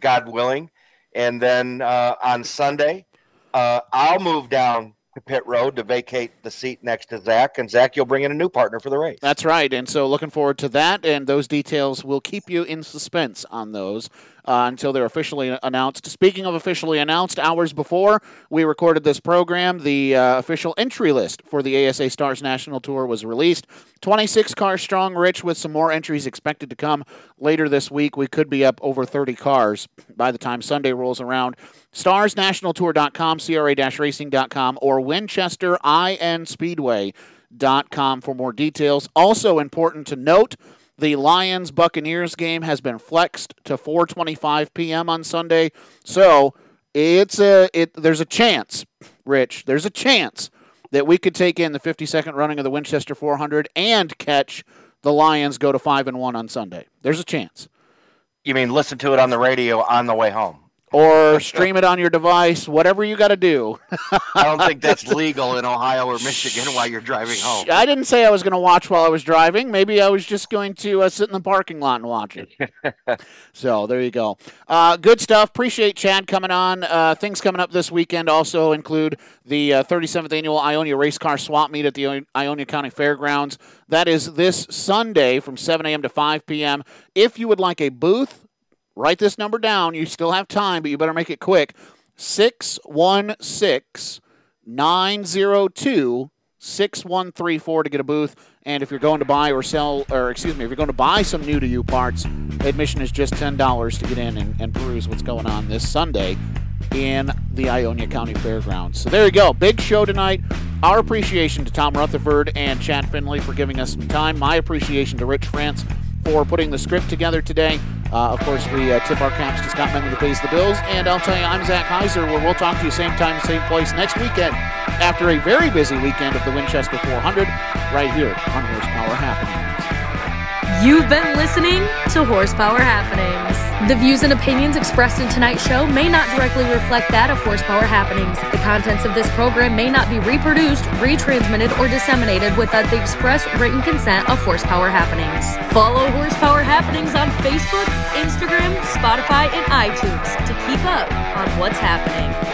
God willing. And then uh, on Sunday, uh, I'll move down to pit road to vacate the seat next to Zach. And Zach, you'll bring in a new partner for the race. That's right. And so looking forward to that. And those details will keep you in suspense on those uh, until they're officially announced. Speaking of officially announced, hours before we recorded this program, the uh, official entry list for the ASA Stars National Tour was released. 26 cars strong, Rich, with some more entries expected to come later this week. We could be up over 30 cars by the time Sunday rolls around. StarsNationalTour.com, CRA-Racing.com, or Winchester IN Speedway for more details. Also important to note, the Lions Buccaneers game has been flexed to 4:25 p.m. on Sunday. So, it's a it there's a chance, Rich, there's a chance that we could take in the 52nd running of the Winchester 400 and catch the Lions go to 5 and 1 on Sunday. There's a chance. You mean listen to it on the radio on the way home? Or stream it on your device, whatever you got to do. I don't think that's legal in Ohio or Michigan while you're driving home. I didn't say I was going to watch while I was driving. Maybe I was just going to uh, sit in the parking lot and watch it. so there you go. Uh, good stuff. Appreciate Chad coming on. Uh, things coming up this weekend also include the uh, 37th annual Ionia Race Car Swap Meet at the I- Ionia County Fairgrounds. That is this Sunday from 7 a.m. to 5 p.m. If you would like a booth, write this number down. You still have time, but you better make it quick. 616 902 6134 to get a booth. And if you're going to buy or sell, or excuse me, if you're going to buy some new to you parts, admission is just $10 to get in and, and peruse what's going on this Sunday in the Ionia County Fairgrounds. So there you go. Big show tonight. Our appreciation to Tom Rutherford and Chad Finley for giving us some time. My appreciation to Rich France for putting the script together today. Uh, of course, we uh, tip our caps to Scott Menley who pays the bills. And I'll tell you, I'm Zach Heiser, where we'll talk to you same time, same place next weekend after a very busy weekend of the Winchester 400 right here on Horsepower Happenings. You've been listening to Horsepower Happenings. The views and opinions expressed in tonight's show may not directly reflect that of Horsepower Happenings. The contents of this program may not be reproduced, retransmitted, or disseminated without the express written consent of Horsepower Happenings. Follow Horsepower Happenings on Facebook, Instagram, Spotify, and iTunes to keep up on what's happening.